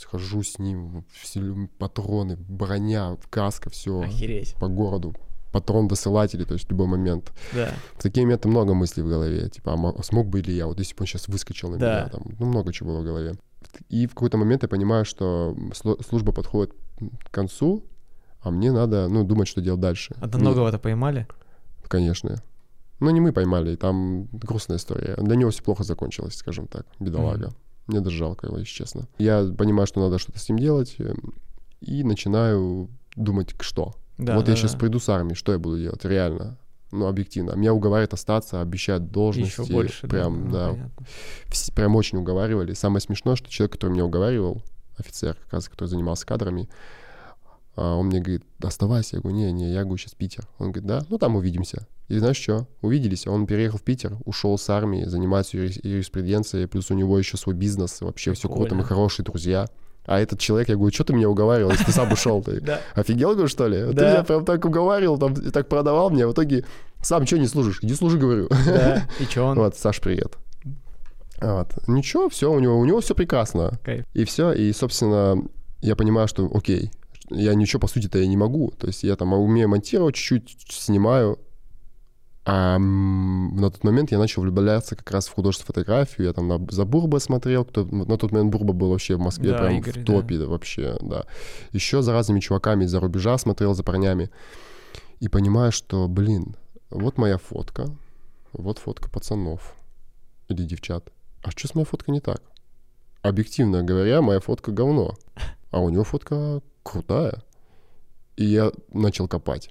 Хожу с ним, все патроны, броня, каска, все Охереть. по городу. Патрон досылатели, то есть в любой момент. Да. В такие моменты много мыслей в голове. Типа, а мо- смог бы ли я, вот если бы он сейчас выскочил на Да. меня, там, ну, много чего было в голове. И в какой-то момент я понимаю, что служба подходит к концу, а мне надо, ну, думать, что делать дальше. Одноногого-то поймали? Не- Конечно. Ну, не мы поймали, там грустная история. Для него все плохо закончилось, скажем так, бедолага. Мгм. Мне даже жалко его, если честно. Я понимаю, что надо что-то с ним делать, э, и начинаю думать, что. Да, вот да, я сейчас да. приду с армии, что я буду делать? Реально. Ну, объективно. Меня уговаривают остаться, обещают должности. Еще больше, Прям, Ну, да. понятно. Вс- прям очень уговаривали. Самое смешное, что человек, который меня уговаривал, офицер, как раз, который занимался кадрами, а, он мне говорит, оставайся. Я говорю, не, не, я говорю, сейчас Питер. Он говорит, да, ну там увидимся. И знаешь что? Увиделись. Он переехал в Питер, ушел с армии, занимается юрис- юриспруденцией, плюс у него еще свой бизнес, вообще все круто, мы хорошие друзья. А этот человек, я говорю, что ты меня уговаривал, если ты сам ушел? [LAUGHS] Ты офигел, говорю, что ли? Ты меня прям так уговаривал, там, так продавал мне, а в итоге сам что не служишь? Иди служи, говорю. Да. [LAUGHS] И чё он? Вот, Саш, привет. Вот. Ничего, все, у него, у него все прекрасно. Кайф. И все, и, собственно, я понимаю, что окей, я ничего, по сути-то, я не могу. То есть я там умею монтировать, чуть-чуть снимаю. А на тот момент я начал влюбляться как раз в художественную фотографию. Я там на, за Бурба смотрел. Кто, на тот момент Бурба был вообще в Москве Да, прям Игорь, в топе да, вообще, да. Еще за разными чуваками из-за рубежа смотрел за парнями. И понимаю, что, блин, вот моя фотка, вот фотка пацанов или девчат. А что с моей фоткой не так? Объективно говоря, моя фотка говно, а у него фотка крутая. И я начал копать.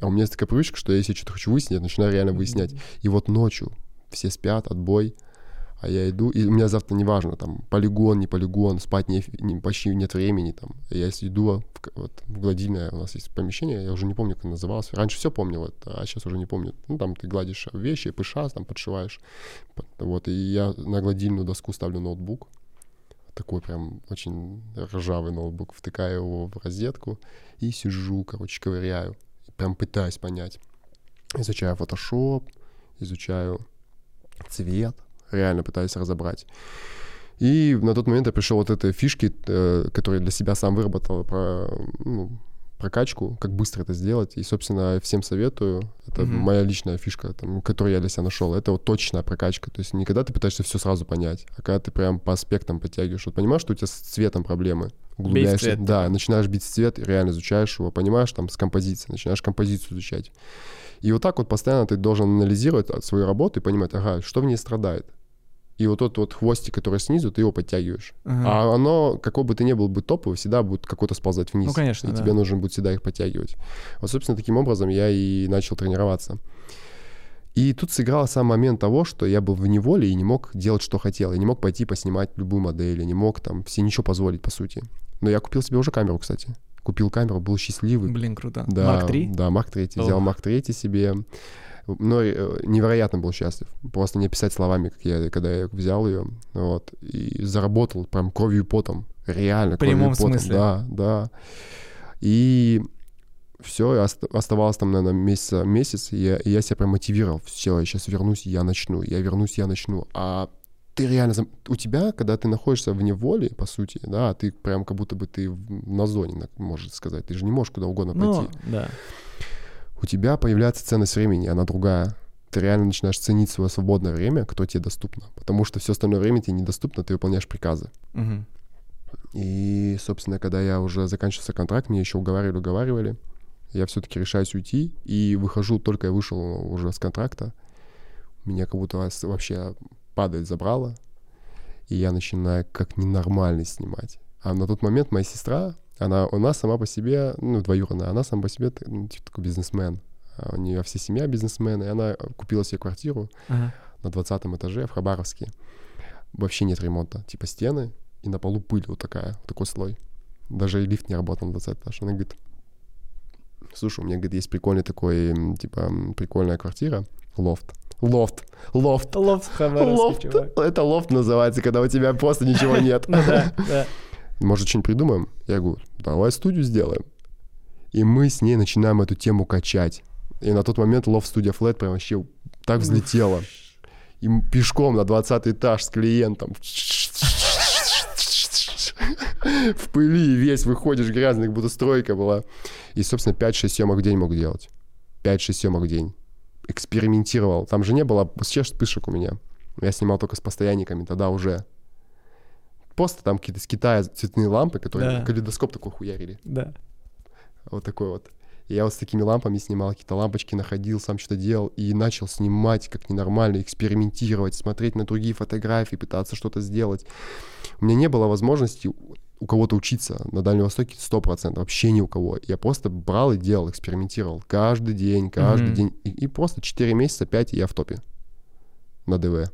А у меня есть такая привычка, что если я что-то хочу выяснить, я начинаю реально выяснять. И вот ночью все спят, отбой, а я иду, и у меня завтра неважно, там, полигон, не полигон, спать не, не- почти нет времени, там. Я иду в, вот, в гладильное, у нас есть помещение, я уже не помню, как называлось. Раньше все помнил это, а сейчас уже не помню. Ну, там ты гладишь вещи, пыша, там подшиваешь. Вот, и я на гладильную доску ставлю ноутбук, такой прям очень ржавый ноутбук, втыкаю его в розетку и сижу, короче, ковыряю. Прям пытаюсь понять. Изучаю Photoshop, изучаю цвет, реально пытаюсь разобрать. И на тот момент я пришел вот этой фишки, э, которую я для себя сам выработал, про ну, прокачку, как быстро это сделать. И, собственно, всем советую. Это Мгм. моя личная фишка, там, которую я для себя нашел. Это вот точная прокачка. То есть не когда ты пытаешься все сразу понять, а когда ты прям по аспектам подтягиваешь. Вот понимаешь, что у тебя с цветом проблемы. Углубляешься, цвет, да, начинаешь бить цвет, реально изучаешь его, понимаешь, там, с композицией, начинаешь композицию изучать. И вот так вот постоянно ты должен анализировать а, свою работу и понимать, ага, что в ней страдает. И вот тот вот хвостик, который снизу, ты его подтягиваешь. Ага. А оно, какой бы ты ни был бы топовый, всегда будет какой-то сползать вниз. Ну, конечно, И да. тебе нужно будет всегда их подтягивать. Вот, собственно, таким образом я и начал тренироваться. И тут сыграл сам момент того, что я был в неволе и не мог делать, что хотел. Я не мог пойти поснимать любую модель, я не мог там все ничего позволить, по сути. Но я купил себе уже камеру, кстати. Купил камеру, был счастливый. Блин, круто. Да, Марк 3? Да, Марк 3. Взял. Марк 3 себе. Но э, невероятно был счастлив. Просто не описать словами, как я, когда я взял ее. Вот. И заработал прям кровью и потом. Реально, В прямом кровью и потом. смысле? Да, да. И все, оставалось там, наверное, месяц, месяц и я, и я себя прям мотивировал. Все, я сейчас вернусь, я начну, я вернусь, я начну. А ты реально... У тебя, когда ты находишься в неволе, по сути, да, ты прям как будто бы ты на зоне, можно сказать. Ты же не можешь куда угодно Ну, пойти. да. У тебя появляется ценность времени, она другая. Ты реально начинаешь ценить свое свободное время, которое тебе доступно. Потому что все остальное время тебе недоступно, ты выполняешь приказы. Мгм. И, собственно, когда я уже заканчивался контракт, мне еще уговаривали, уговаривали. Я все-таки решаюсь уйти, и выхожу, только я вышел уже с контракта. Меня как будто вообще падает забрало, и я начинаю как ненормальный снимать. А на тот момент моя сестра, она у нас сама по себе, ну, двоюродная, она сама по себе ну, типа такой бизнесмен. А У нее вся семья бизнесмены, и она купила себе квартиру Ага. на 20 этаже в Хабаровске. Вообще нет ремонта. Типа стены, и на полу пыль вот такая, вот такой слой. Даже лифт не работал на 20 этаж. Она говорит, слушай, у меня, говорит, есть прикольный такой, типа, прикольная квартира, лофт. Лофт, лофт, Лофт Хабаровский, лофт. чувак. Это лофт называется, когда у тебя просто ничего [LAUGHS] нет. Ну да, да. Может, что-нибудь придумаем? Я говорю, давай студию сделаем. И мы с ней начинаем эту тему качать. И на тот момент лофт студия Flat прям вообще так взлетела. И пешком на 20 этаж с клиентом. В пыли весь выходишь грязный, как будто стройка была. И, собственно, 5-6 съемок в день мог делать. 5-6 съемок в день. Экспериментировал. Там же не было сейчас вспышек у меня. Я снимал только с постоянниками, тогда уже. Просто там какие-то с Китая цветные лампы, которые Да. калейдоскоп такой хуярили. Да. Вот такой вот. И я вот с такими лампами снимал, какие-то лампочки находил, сам что-то делал, и начал снимать как ненормально, экспериментировать, смотреть на другие фотографии, пытаться что-то сделать. У меня не было возможности у- кого-то учиться на Дальнем Востоке 100%, вообще ни у кого. Я просто брал и делал, экспериментировал. Каждый день, каждый Мгм. день. И, и просто 4 месяца, 5, и я в топе на ДВ.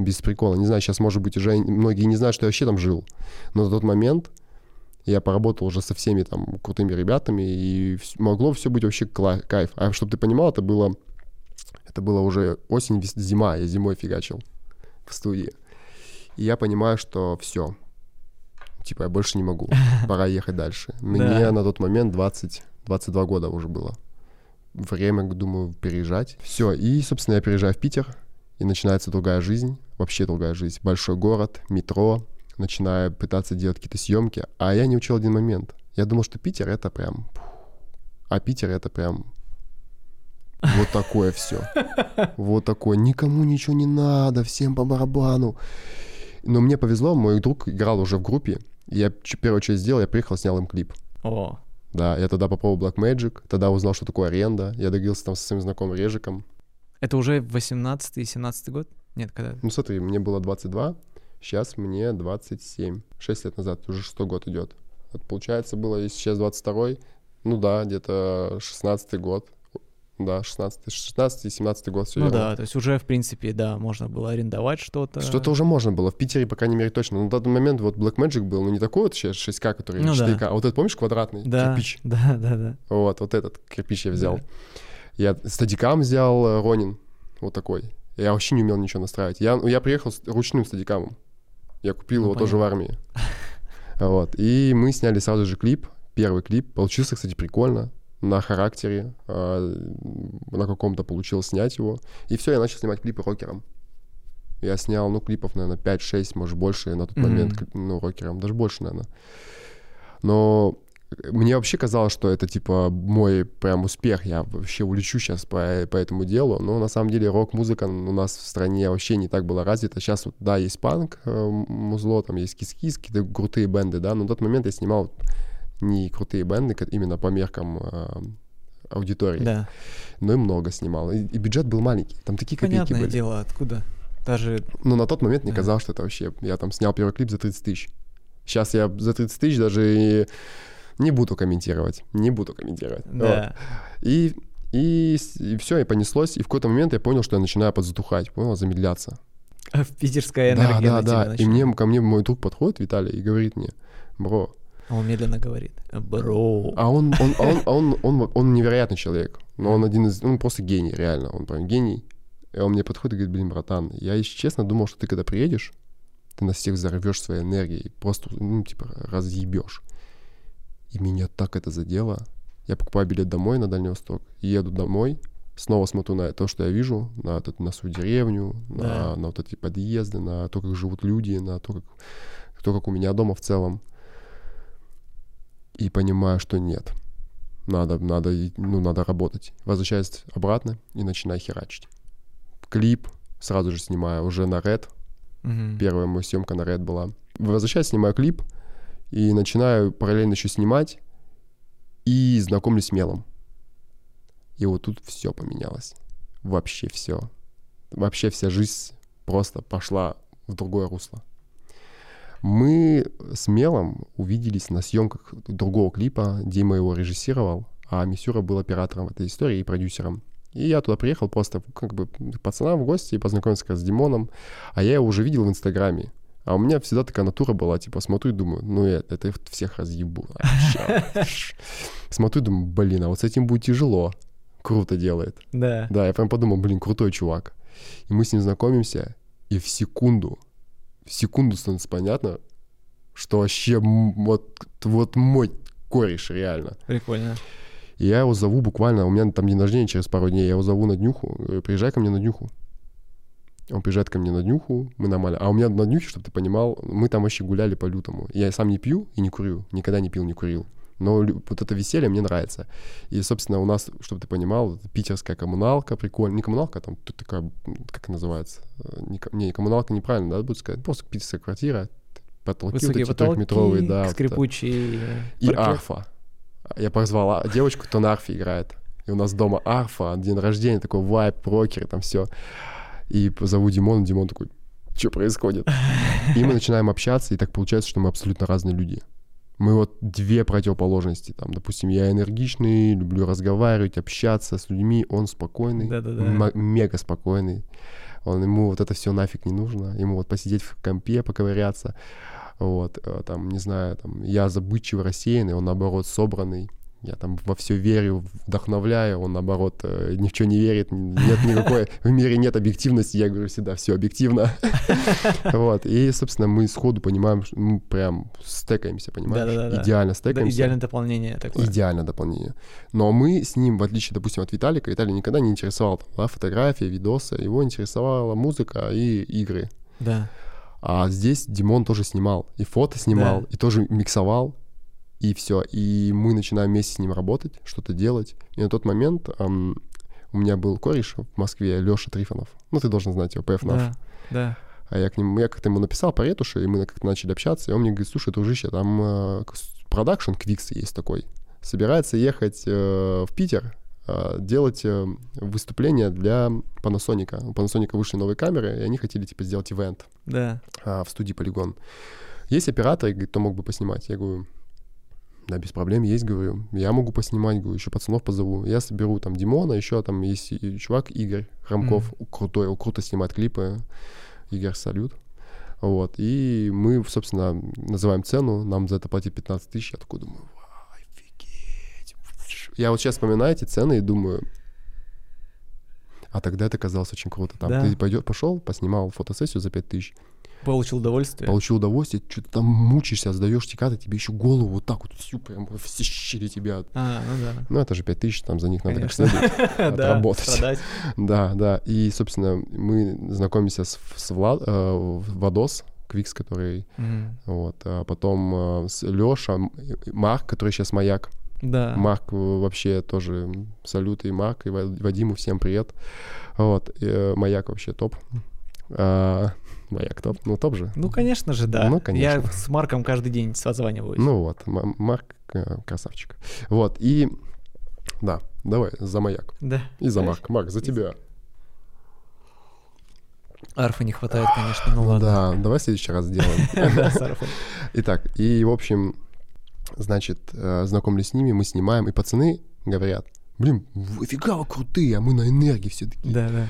Без прикола. Не знаю, сейчас, может быть, уже многие не знают, что я вообще там жил. Но на тот момент я поработал уже со всеми там крутыми ребятами, и могло все быть вообще кайф. А чтобы ты понимал, это было, это было уже осень, зима, я зимой фигачил в студии. И я понимаю, что все, типа я больше не могу, [LAUGHS] пора ехать дальше. Мне на тот момент 20, 22 года уже было. Время, думаю, переезжать. Все, и, собственно, я переезжаю в Питер, и начинается другая жизнь, вообще другая жизнь. Большой город, метро, начинаю пытаться делать какие-то съемки, а я не учил один момент. Я думал, что Питер это прям... А Питер это прям вот такое все. Вот такое. Никому ничего не надо, всем по барабану. Но мне повезло, мой друг играл уже в группе. Я ч- первую часть сделал, я приехал, снял им клип. О, Да, я тогда попробовал Black Magic, тогда узнал, что такое аренда. Я договорился там со своим знакомым Режиком. это уже 18-17 год? Нет, когда? Ну смотри, мне было 22, сейчас мне 27. 6 лет назад, уже шестой год идет. Вот получается было, если сейчас 22 ну да, где-то 16 год. Да, 16 16-17 год, все Ну да, то есть уже, в принципе, да, можно было арендовать что-то. Что-то уже можно было. В Питере, по крайней мере, точно. Но на тот момент вот Black Magic был, ну не такой вот сейчас 6К, который Ну да. 4К, а вот этот, помнишь, квадратный Да, кирпич? да, да, да. Вот, вот этот кирпич я взял. Да. Я стадикам взял э, Ронин, вот такой. Я вообще не умел ничего настраивать. Я, я приехал с ручным стадикамом. Я купил Ну, его тоже в армии. Вот. И мы сняли сразу же клип, первый клип. Получился, кстати, прикольно. На характере, а, на каком-то получилось снять его. И все, я начал снимать клипы рокером. Я снял, ну, клипов, наверное, 5-6, может, больше на тот Мгм. момент, ну, рокером, даже больше, наверное. Но мне вообще казалось, что это, типа, мой прям успех, я вообще улечу сейчас по, по этому делу, но на самом деле рок-музыка у нас в стране вообще не так была развита. Сейчас вот, да, есть панк, э, музло, там есть кис-кис, какие-то крутые бенды, да, но на тот момент я снимал не крутые бенды, именно по меркам э, аудитории, Да. но и много снимал. И, и бюджет был маленький, там такие копейки Понятное были. дело, откуда. Даже Но на тот момент мне Да. казалось, что это вообще... Я там снял первый клип за 30 тысяч. Сейчас я за 30 тысяч даже и не буду комментировать. Не буду комментировать. Вот. Да. И, и, все, и понеслось. И в какой-то момент я понял, что я начинаю подзатухать, понял, замедляться. [LAUGHS] Питерская Да, энергия да, тебя да. И мне, ко мне мой друг подходит, Виталий, и говорит мне, бро, Он медленно говорит. Бро. а он, он, а он, а он, он, он невероятный человек. Но он один из... Он просто гений, реально. Он прям гений. И он мне подходит и говорит, блин, братан, я, если честно, думал, что ты когда приедешь, ты нас всех взорвешь своей энергией, просто, ну, типа, разъебешь. И меня так это задело. Я покупаю билет домой на Дальний Восток, еду домой, снова смотрю на то, что я вижу, на, этот, на свою деревню, Да. на, на вот эти подъезды, на то, как живут люди, на то, как, то, как у меня дома в целом. И понимаю, что нет. Надо, надо, ну, надо работать. Возвращаюсь обратно и начинаю херачить. Клип сразу же снимаю уже на Red. Мгм. Первая моя съемка на Red была. Возвращаюсь, снимаю клип и начинаю параллельно еще снимать и знакомлюсь с Мелом. И вот тут все поменялось. Вообще все. Вообще вся жизнь просто пошла в другое русло. Мы с Мелом увиделись на съемках другого клипа. Дима его режиссировал, а Мисюра был оператором этой истории и продюсером. И я туда приехал просто как бы пацанам в гости и познакомился с Димоном. А я его уже видел в Инстаграме. А у меня всегда такая натура была, типа, смотрю и думаю, ну это, это всех разъебу. вообще. Смотрю и думаю, блин, а вот с этим будет тяжело. Круто делает. Да. Да, я прям подумал, блин, крутой чувак. И мы с ним знакомимся, и в секунду, в секунду становится понятно, что вообще вот, вот мой кореш реально. Прикольно. И я его зову буквально, у меня там день рождения через пару дней, я его зову на днюху, говорю, приезжай ко мне на днюху. Он приезжает ко мне на днюху, мы нормально. А у меня на днюхе, чтобы ты понимал, мы там вообще гуляли по-лютому. Я сам не пью и не курю, никогда не пил, не курил. Но вот это веселье мне нравится. И, собственно, у нас, чтобы ты понимал, питерская коммуналка, прикольно. Не коммуналка, а там тут такая, как называется? Э, Не, не коммуналка неправильно, да, будет сказать. Просто питерская квартира, потолки вот Высокие эти потолки, трехметровые, да. вот скрипучие. И паркет. арфа. Я позвал а- девочку, кто на арфе играет. И у нас дома арфа, день рождения, такой вайп, рокер, там все. И позову Димона, Димон такой, что происходит? [LAUGHS] И мы начинаем общаться, и так получается, что мы абсолютно разные люди. Мы вот две противоположности. Там, допустим, я энергичный, люблю разговаривать, общаться с людьми. Он спокойный, Да-да-да. м- мега спокойный. Он, ему вот это все нафиг не нужно. Ему вот посидеть в компе, поковыряться. Вот, э, там, не знаю, там, я забычивый, рассеянный, он, наоборот, собранный. Я там во все верю, вдохновляю, он, наоборот, э, ни в что не верит, нет никакой, [LAUGHS] в мире нет объективности, я говорю всегда, все объективно. [LAUGHS] Вот, и, собственно, мы сходу понимаем, мы прям стекаемся, понимаешь? Идеально стекаемся. идеальное дополнение такое. Идеальное дополнение. Но мы с ним, в отличие, допустим, от Виталика, Виталий никогда не интересовал там, фотографии, видосы, его интересовала музыка и игры. Да. А здесь Димон тоже снимал, и фото снимал, Да. и тоже миксовал, и все. И мы начинаем вместе с ним работать, что-то делать. И на тот момент ам, у меня был кореш в Москве, Леша Трифонов. Ну, ты должен знать его, ПФНАФ. Да. Да. А я к нему, я как-то ему написал по ретуши, и мы как-то начали общаться, и он мне говорит, слушай, дружище, там э, продакшн Квикс есть такой. Собирается ехать э, в Питер, э, делать э, выступление для Panasonic. У Panasonic вышли новые камеры, и они хотели, типа, сделать ивент Да. а, в студии Полигон. Есть оператор, говорит, кто мог бы поснимать? Я говорю, да, без проблем есть, говорю. Я могу поснимать, говорю, еще пацанов позову. Я соберу там Димона, еще там есть чувак Игорь Хромков, крутой, он круто снимает клипы. Игорь, салют. Вот, и мы, собственно, называем цену, нам за это платить 15 тысяч. Я такой думаю, «Вау, офигеть. Я вот сейчас вспоминаю эти цены и думаю, а тогда это казалось очень круто. Там Да. ты пойдет, пошел, поснимал фотосессию за 5 тысяч, Получил удовольствие. получил удовольствие, что-то там мучаешься, сдаешь тикаты, тебе еще голову вот так вот всю прям во все щели тебя. А, ну да. Ну, это же 5 тысяч, там за них надо как Конечно. следует [LAUGHS] Да, отработать. [LAUGHS] Да, да. И, собственно, мы знакомимся с, с Влад, э, Вадос, Квикс, который, вот, а потом э, с Леша, Марк, который сейчас маяк. Да. Марк э, вообще тоже салют и Марк, и Ва- Вадиму всем привет. Вот, и, э, маяк вообще топ. А, маяк топ, ну топ же. Ну, конечно же, да. Ну, конечно. Я с Марком каждый день созваниваюсь. Ну вот, Марк э, красавчик. Вот, и да, давай за маяк. Да. И за Марк. Марк, за тебя. Арфа не хватает, конечно, ну ладно. Да, давай в следующий раз сделаем. [LAUGHS] Да, с арфой. Итак, и, в общем, значит, э, знакомлюсь с ними, мы снимаем, и пацаны говорят, блин, вы фига вы крутые, а мы на энергии все такие. Да, да.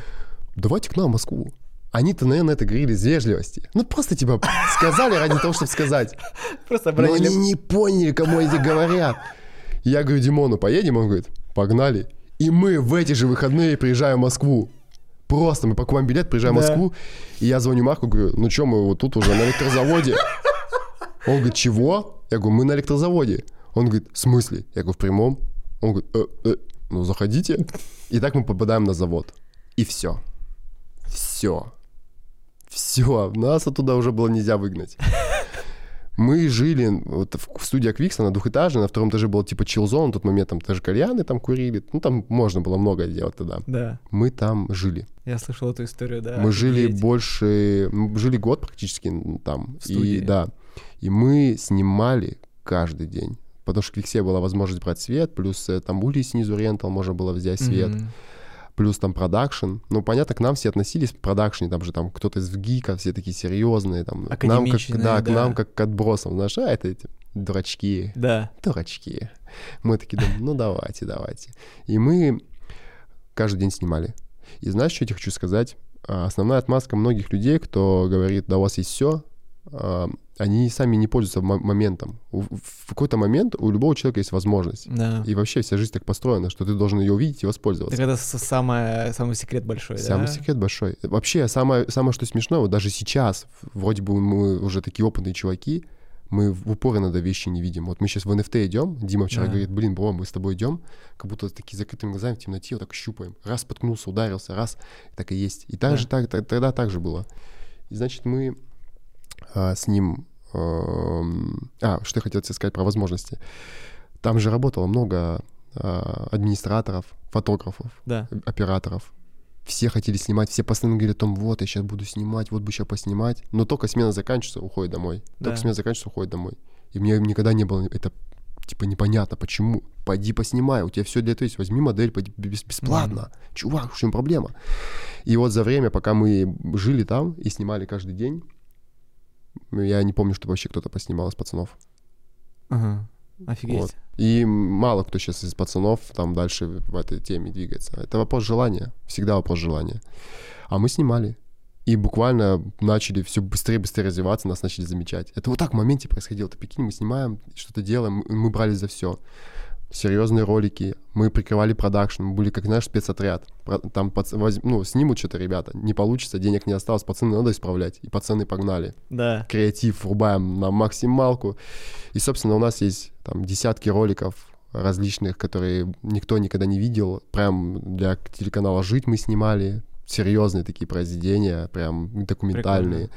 Давайте к нам в Москву. Они-то, наверное, это говорили из вежливости. Ну, просто, типа, сказали ради того, чтобы сказать. Просто Но обронили. они не поняли, кому эти говорят. Я говорю, Димону, поедем? Он говорит, погнали. И мы в эти же выходные приезжаем в Москву. Просто мы покупаем билет, приезжаем в Да. Москву. И я звоню Марку, говорю, ну что, мы вот тут уже на электрозаводе. Он говорит, чего? Я говорю, мы на электрозаводе. Он говорит, в смысле? Я говорю, в прямом. Он говорит, э, э, ну заходите. И так мы попадаем на завод. И все. Все. Все. Нас оттуда уже было нельзя выгнать. Мы жили вот в студии Аквикса на двухэтажной, на втором этаже был типа чилзон, на тот момент там тоже кальяны там курили, ну там можно было много делать тогда. Да. Мы там жили. Я слышал эту историю, да. Мы жили больше, мы жили год практически там. В студии. И, да. И мы снимали каждый день. Потому что в Квиксе была возможность брать свет, плюс э, там улей снизу рентал, можно было взять свет, Мгм. Плюс там продакшн. Ну, понятно, к нам все относились в продакшне, там же там кто-то из ВГИКа, все такие серьезные, там, к нам как, Академичные, да, к да. нам как к отбросам, знаешь, а это эти дурачки, Да. дурачки. Мы такие думаем, ну давайте, давайте. И мы каждый день снимали. И знаешь, что я тебе хочу сказать? А, Основная отмазка многих людей, кто говорит, да у вас есть все, они сами не пользуются мо- моментом. В какой-то момент у любого человека есть возможность. Да. И вообще вся жизнь так построена, что ты должен ее увидеть и воспользоваться. Так это самое, самый секрет большой, Самый да? секрет большой. Вообще, самое, самое что смешное, вот даже сейчас, вроде бы мы уже такие опытные чуваки, мы в упор иногда вещи не видим. Вот мы сейчас в NFT идем, Дима вчера Да. говорит, блин, бро, мы с тобой идем, как будто такие закрытыми глазами в темноте вот так щупаем. Раз споткнулся, ударился, раз, так и есть. И так Да. же, так, так- тогда так же было. И значит, мы а, с ним... эм, а, что я хотел тебе сказать про возможности. Там же работало много а, администраторов, фотографов, Да. операторов. Все хотели снимать, все постоянно говорили о том, вот, я сейчас буду снимать, вот бы сейчас поснимать. Но только смена заканчивается, уходит домой. Только Да. смена заканчивается, уходит домой. И мне никогда не было это, типа, непонятно, почему. Пойди поснимай, у тебя все для этого есть. Возьми модель, пойди бес- бесплатно. Чувак, в чем проблема? И вот за время, пока мы жили там и снимали каждый день, я не помню, чтобы вообще кто-то поснимал из пацанов. Ага. Офигеть. Вот. И мало кто сейчас из пацанов там дальше в этой теме двигается. Это вопрос желания. Всегда вопрос желания. А мы снимали. И буквально начали все быстрее-быстрее развиваться, нас начали замечать. Это вот так в моменте происходило. Ты прикинь, мы снимаем, что-то делаем, мы- мы брались за все. Серьезные ролики, мы прикрывали продакшн, мы были как, знаешь, спецотряд. Там пац- воз- ну, снимут что-то ребята, не получится, денег не осталось, пацаны надо исправлять. И пацаны погнали Да. креатив врубаем на максималку. И, собственно, у нас есть там десятки роликов различных, которые никто никогда не видел. Прям для телеканала «Жить» мы снимали. Серьезные такие произведения, прям документальные.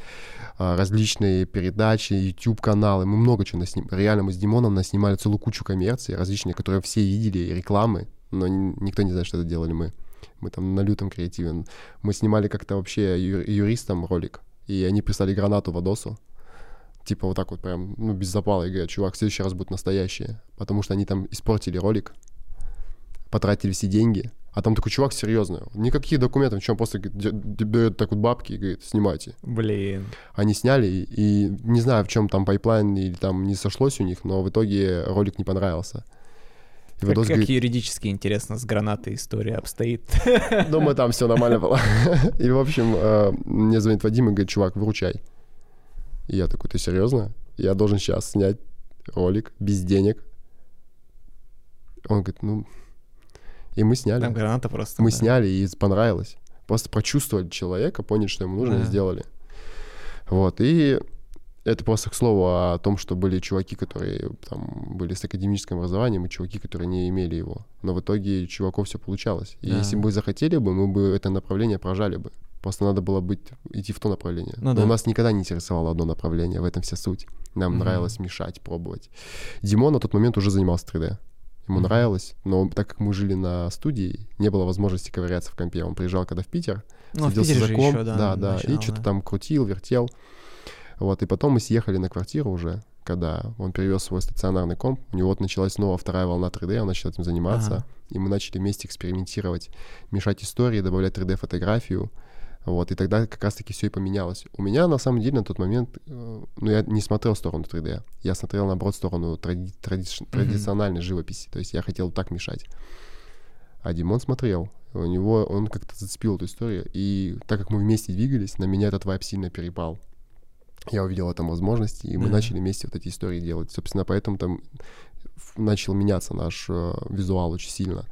А, Различные передачи, YouTube-каналы. Мы много чего насним. Реально мы с Димоном наснимали целую кучу коммерции различные, которые все видели, и рекламы, но никто не знает, что это делали мы. Мы там на лютом креативе. Мы снимали как-то вообще ю- юристам ролик, и они прислали гранату в Адосу. Типа вот так вот прям, ну, без запала. И говорят, чувак, в следующий раз будут настоящие. Потому что они там испортили ролик, потратили все деньги. А там такой чувак серьезный. Никаких документов, ничего, он просто берет так вот бабки и говорит, снимайте. Блин. Они сняли, и, не знаю, в чем там пайплайн или там не сошлось у них, но в итоге ролик не понравился. И Как, как говорит, юридически интересно с гранатой история обстоит. [LAUGHS] думаю, там все нормально было. [LAUGHS] И, в общем, э, мне звонит Вадим и говорит, чувак, выручай. И я такой, ты серьезно? Я должен сейчас снять ролик без денег. Он говорит, ну... И мы сняли. Там граната просто. Мы да. сняли, и понравилось. Просто прочувствовали человека, поняли, что ему нужно, и Да. сделали. Вот, и это просто к слову о том, что были чуваки, которые там были с академическим образованием, и чуваки, которые не имели его. Но в итоге чуваков все получалось. И Да. если бы захотели бы, мы бы это направление прожали бы. Просто надо было быть, идти в то направление. Ну Но да. у нас никогда не интересовало одно направление, в этом вся суть. Нам Мгм. нравилось мешать, пробовать. Димон на тот момент уже занимался 3D. Ему нравилось, но так как мы жили на студии, не было возможности ковыряться в компе. Он приезжал когда в Питер, Ну, в садился Питере за комп, еще, да. да, да, и начинал, что-то да. там крутил, вертел. Вот, и потом мы съехали на квартиру уже, когда он перевез свой стационарный комп. У него вот началась снова вторая волна 3D, он начал этим заниматься. Ага. И мы начали вместе экспериментировать, мешать истории, добавлять 3D-фотографию. Вот, и тогда как раз-таки все и поменялось. У меня, на самом деле, на тот момент, э, ну, я не смотрел в сторону 3D. Я смотрел, наоборот, в сторону тради- тради- традициональной живописи. То есть я хотел так мешать. А Димон смотрел. У него, он как-то зацепил эту историю. И так как мы вместе двигались, на меня этот вайп сильно перепал. Я увидел там возможности, и мы Да. начали вместе вот эти истории делать. Собственно, поэтому там начал меняться наш э, визуал очень сильно.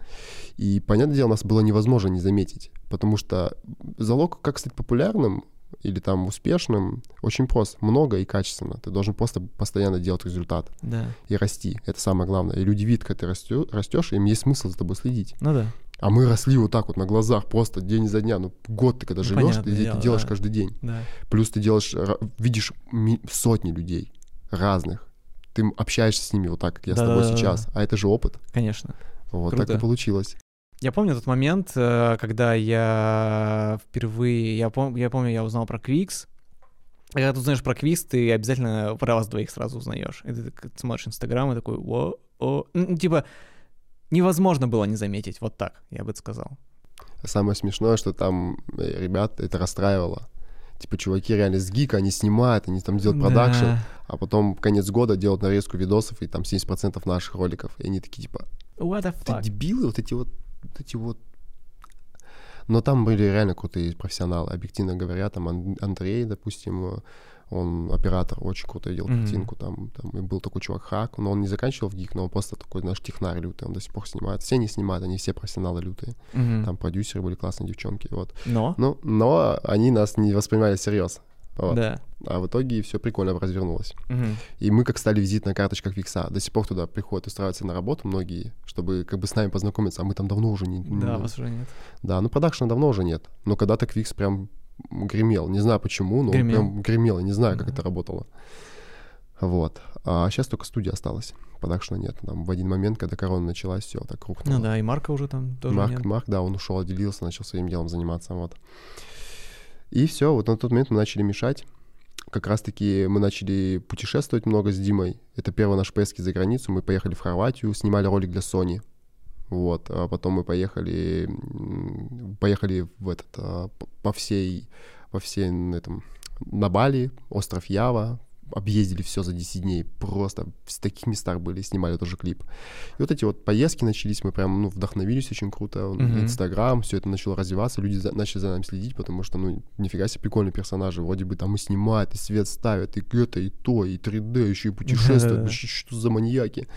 И, понятное дело, нас было невозможно не заметить, потому что залог, как стать популярным, или там успешным очень просто. Много и качественно. Ты должен просто постоянно делать результат Да. и расти. Это самое главное. И люди видят, когда ты растешь, им есть смысл за тобой следить. Ну да. А мы росли вот так вот на глазах, просто день за дня. Ну, год ты когда Ну, живешь, ты, дело, делаешь да. каждый день. Да. Плюс ты делаешь, видишь сотни людей разных. Ты общаешься с ними вот так, как я с тобой Да-да-да-да. сейчас. А это же опыт. Конечно. Вот так Круто. и получилось. Я помню тот момент, э, когда я впервые, я, пом- я помню, я узнал про Квикс. Когда ты узнаешь про Квикс, ты обязательно про вас двоих сразу узнаешь. И ты смотришь Инстаграм и такой, о, о, Ну, типа, невозможно было не заметить, вот так, я бы сказал. Самое смешное, что там э, ребят это расстраивало. Типа, чуваки реально с гика, они снимают, они там делают продакшн, Да. а потом конец года делают нарезку видосов, и там 70% наших роликов. И они такие, типа, What the ты fuck? дебилы, вот эти вот эти вот. Но там были реально крутые профессионалы, объективно говоря, там Ан- Андрей, допустим, он оператор, очень круто делал Мгм. картинку, там, там и был такой чувак Хак, но он не заканчивал в ГИК, но он просто такой наш технарь лютый, он до сих пор снимает. Все не снимают, они все профессионалы лютые. Мгм. Там продюсеры были классные девчонки, вот. Но, Ну, но они нас не воспринимали всерьез. Вот. да. А в итоге все прикольно развернулось. Мгм. И мы как стали визитная карточка Викса. До сих пор туда приходят устраиваться на работу многие, чтобы как бы с нами познакомиться, а мы там давно уже не... Да, не- вас уже нет. Да, ну продакшена давно уже нет. Но когда-то Квикс прям гремел. Не знаю почему, но Гремел. прям гремел. Я не знаю, как Да. это работало. Вот. А сейчас только студия осталась. Продакшена нет. Там в один момент, когда корона началась, все так рухнуло. Ну да, и Марка уже там тоже Марк, нет. Марк, да, он ушел, отделился, начал своим делом заниматься, вот. И все, вот на тот момент мы начали мешать. Как раз-таки мы начали путешествовать много с Димой. Это первые наши поездки за границу. Мы поехали в Хорватию, снимали ролик для Sony. Вот, а потом мы поехали, поехали в этот, а, по всей, по всей этом, на Бали, остров Ява, объездили все за 10 дней, просто в таких местах были, снимали тоже клип. И вот эти вот поездки начались, мы прям, ну, вдохновились очень круто. Инстаграм, все это начало развиваться, люди за- начали за нами следить, потому что, ну, нифига себе прикольные персонажи, вроде бы там и снимают, и свет ставят, и это, и то, и 3D, еще и путешествуют, [LAUGHS] вообще что за маньяки.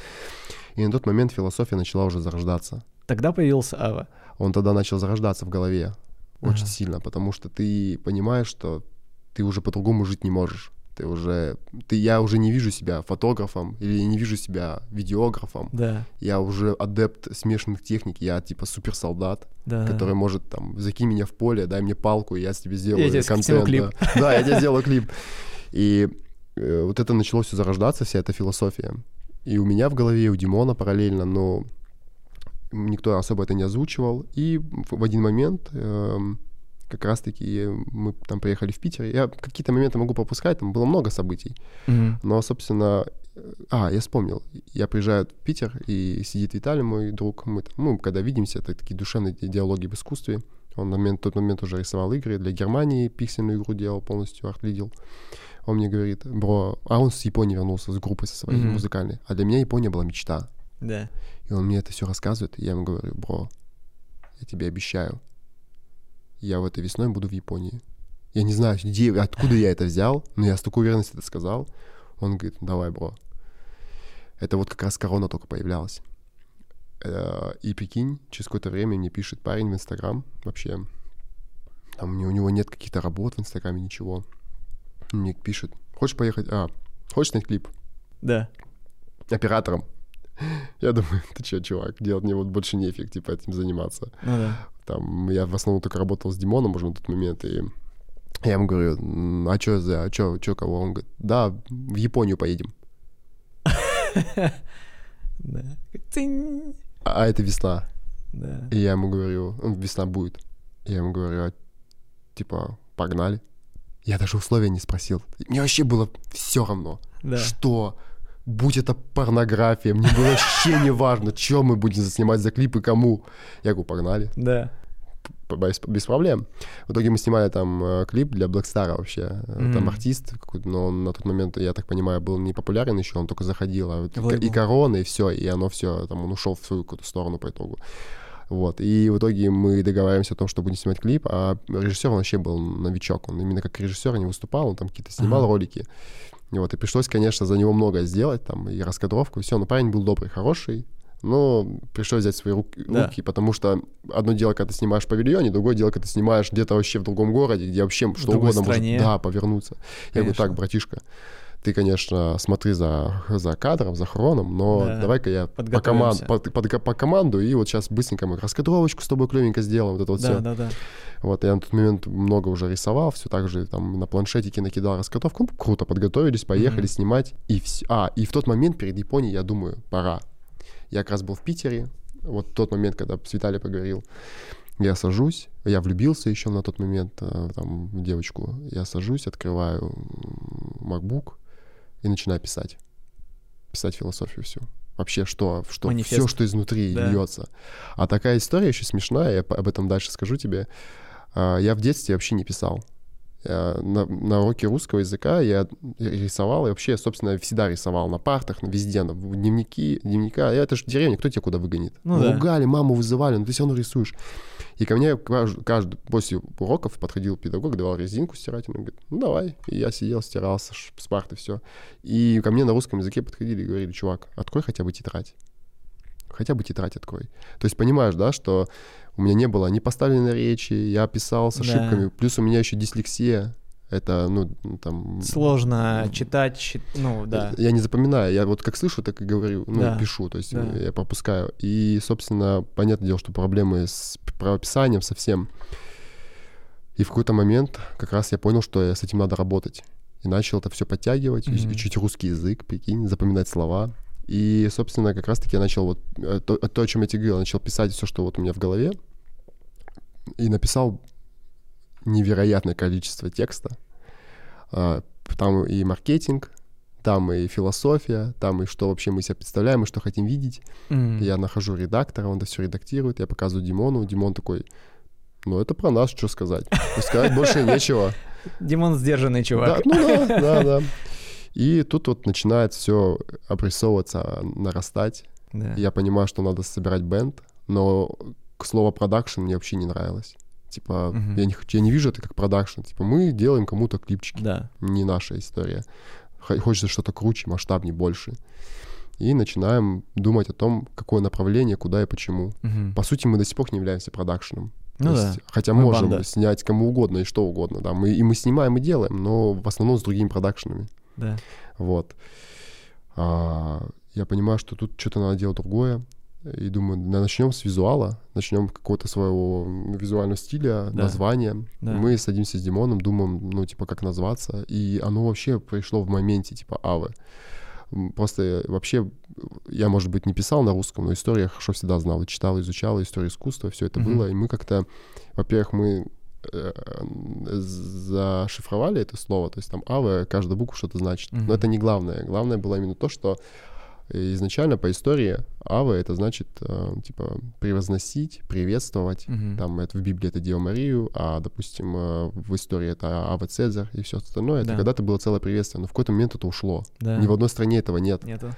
И на тот момент философия начала уже зарождаться. Тогда появился Ава. Он тогда начал зарождаться в голове очень Ага. сильно, потому что ты понимаешь, что ты уже по-другому жить не можешь. Ты уже, ты, я уже не вижу себя фотографом или не вижу себя видеографом. Да, Я уже адепт смешанных техник, я типа суперсолдат, да. который может там, закинь меня в поле, дай мне палку, и я тебе сделаю тебе сниму контент. клип. Да. [LAUGHS] Да, я тебе сделаю клип. И э, вот это начало все зарождаться, вся эта философия. И у меня в голове, и у Димона параллельно, но никто особо это не озвучивал. И в один момент эм, как раз-таки мы там приехали в Питер. Я какие-то моменты могу пропускать, там было много событий. Мгм. Но, собственно, а, я вспомнил. Я приезжаю в Питер, и сидит Виталий, мой друг. Мы, там, ну, когда видимся, это такие душевные ди- диалоги в искусстве. Он на момент, тот момент уже рисовал игры для Германии, пиксельную игру делал полностью, арт-лидил. Он мне говорит, бро, а он с Японии вернулся, с группой со своей Мгм. музыкальной. А для меня Япония была мечта. Да. И он мне это все рассказывает, и я ему говорю, бро, я тебе обещаю, я в этой весной буду в Японии. Я не знаю, где, откуда я это взял, но я с такой уверенностью это сказал. Он говорит, давай, бро. Это вот как раз корона только появлялась. Э, И прикинь, через какое-то время мне пишет парень в Инстаграм, вообще, там у него, нет каких-то работ в Инстаграме, ничего. Мне пишет, хочешь поехать, а, хочешь снять клип? Да. оператором. [LAUGHS] Я думаю, [LAUGHS] ты что, чувак, делать мне вот больше нефиг, типа, этим заниматься. Ну да. Там, я в основном только работал с Димоном уже на тот момент, и я ему говорю, «М, а что за, а что, что кого? Он говорит, да, в Японию поедем. [LAUGHS] Да. Тынь. А это весна. Да. И я ему говорю, «Ну, весна будет. Я ему говорю, а, типа, погнали. Я даже условия не спросил. Мне вообще было все равно. Да. Что? Будь это порнография, мне было вообще не важно, что мы будем заснимать за клипы, кому. Я говорю, погнали. Да. Без, проблем. В итоге мы снимали там э, клип для Blackstar вообще. Э, Там артист какой-то, но он на тот момент, я так понимаю, был не популярен еще, он только заходил. А вот и, корона, и все, и оно все, там он ушел в свою какую-то сторону по итогу. Вот. И в итоге мы договариваемся о том, что будем снимать клип, а режиссер он вообще был новичок. Он именно как режиссер не выступал, он там какие-то снимал Ага. ролики. И вот, и пришлось, конечно, за него многое сделать, там, и раскадровку, и все. Но парень был добрый, хороший, но пришлось взять свои руки, Да. руки, потому что одно дело, когда ты снимаешь в павильоне, другое дело, когда ты снимаешь где-то вообще в другом городе, где вообще что другой угодно стране. может да, повернуться. Я говорю, Конечно. так, братишка, ты, конечно, смотри за, за кадром, за хроном, но Да. давай-ка я по, команд, под, под- по команду, и вот сейчас быстренько мы раскадровочку с тобой клевенько сделаем, вот это вот Да, все. да, да. Вот, я на тот момент много уже рисовал, все так же там на планшетике накидал раскадровку. Ну, круто, подготовились, поехали Мгм. снимать. И все. А, и в тот момент перед Японией я думаю, пора. Я как раз был в Питере, вот тот момент, когда с Виталий поговорил. Я сажусь, я влюбился еще на тот момент э, там, в девочку. Я сажусь, открываю MacBook и начинаю писать. Писать философию всю. Вообще, что, что Манифест. все, что изнутри Да. льется. А такая история еще смешная, я об этом дальше скажу тебе. А, Я в детстве вообще не писал. Я На, на уроке русского языка я рисовал, и вообще, собственно, всегда рисовал на партах, везде, на в дневники, дневника. Я, это же деревня, кто тебя куда выгонит? Ну да. Ругали, маму вызывали, но ты все равно рисуешь. И ко мне кажд- каждый после уроков подходил педагог, давал резинку стирательную, говорит, ну давай. И я сидел, стирал с, ш- с парты все. И ко мне на русском языке подходили и говорили, чувак, открой хотя бы тетрадь. Хотя бы тетрадь открой. То есть понимаешь, да, что у меня не было ни поставленной речи, я писал с Да. ошибками, плюс у меня еще дислексия. Это, ну, там... Сложно читать, щи- ну да. Я не запоминаю, я вот как слышу, так и говорю, ну, Да. пишу, то есть Да. я пропускаю. И, собственно, понятное дело, что проблемы с правописанием совсем. И в какой-то момент как раз я понял, что с этим надо работать. И начал это все подтягивать, Мгм. учить русский язык, прикинь, запоминать слова. И, собственно, как раз-таки я начал вот э, то, то, о чем я тебе говорил, начал писать все, что вот у меня в голове. И написал невероятное количество текста. А, Там и маркетинг, там и философия, там и что вообще мы себя представляем, и что хотим видеть. М. Я нахожу редактора, он это все редактирует, я показываю Димону, Димон такой, ну это про нас, что сказать. Сказать больше нечего. [LAUGHS] Димон сдержанный Да, чувак. ну да, да, да. [LAUGHS] И тут вот начинает все обрисовываться, нарастать. Да. Я понимаю, что надо собирать бенд, но к слову продакшн мне вообще не нравилось. Типа, Мгм. я, не, я не вижу это как продакшн. Типа, мы делаем кому-то клипчики Да. не наша история. Хочется что-то круче, масштабнее, больше. И начинаем думать о том, какое направление, куда и почему. Мгм. По сути, мы до сих пор не являемся продакшеном. То Ну да. есть, хотя Мы можем банда. снять кому угодно и что угодно, да. Мы, и мы снимаем и делаем, но в основном с другими продакшенами. Да. Вот. А, я понимаю, что тут что-то надо делать другое. И думаю, начнем с визуала, начнем какого-то своего визуального стиля, Да. названия. Да. Мы садимся с Димоном, думаем, ну, типа, как назваться. И оно вообще пришло в моменте, типа, авы. Просто вообще я, может быть, не писал на русском, но историю я хорошо всегда знал. И читал, изучал историю искусства, все это Мгм. было. И мы как-то, во-первых, мы зашифровали это слово, то есть там АВ, каждая буква что-то значит. Мгм. Но это не главное. Главное было именно то, что изначально по истории АВ это значит э, типа превозносить, приветствовать. Мгм. Там это в Библии это Деву Марию, а, допустим, э, в истории это Ава Цезарь и все остальное. Это Да. когда-то было целое приветствие, но в какой-то момент это ушло. Да. Ни в одной стране этого нет. Нету.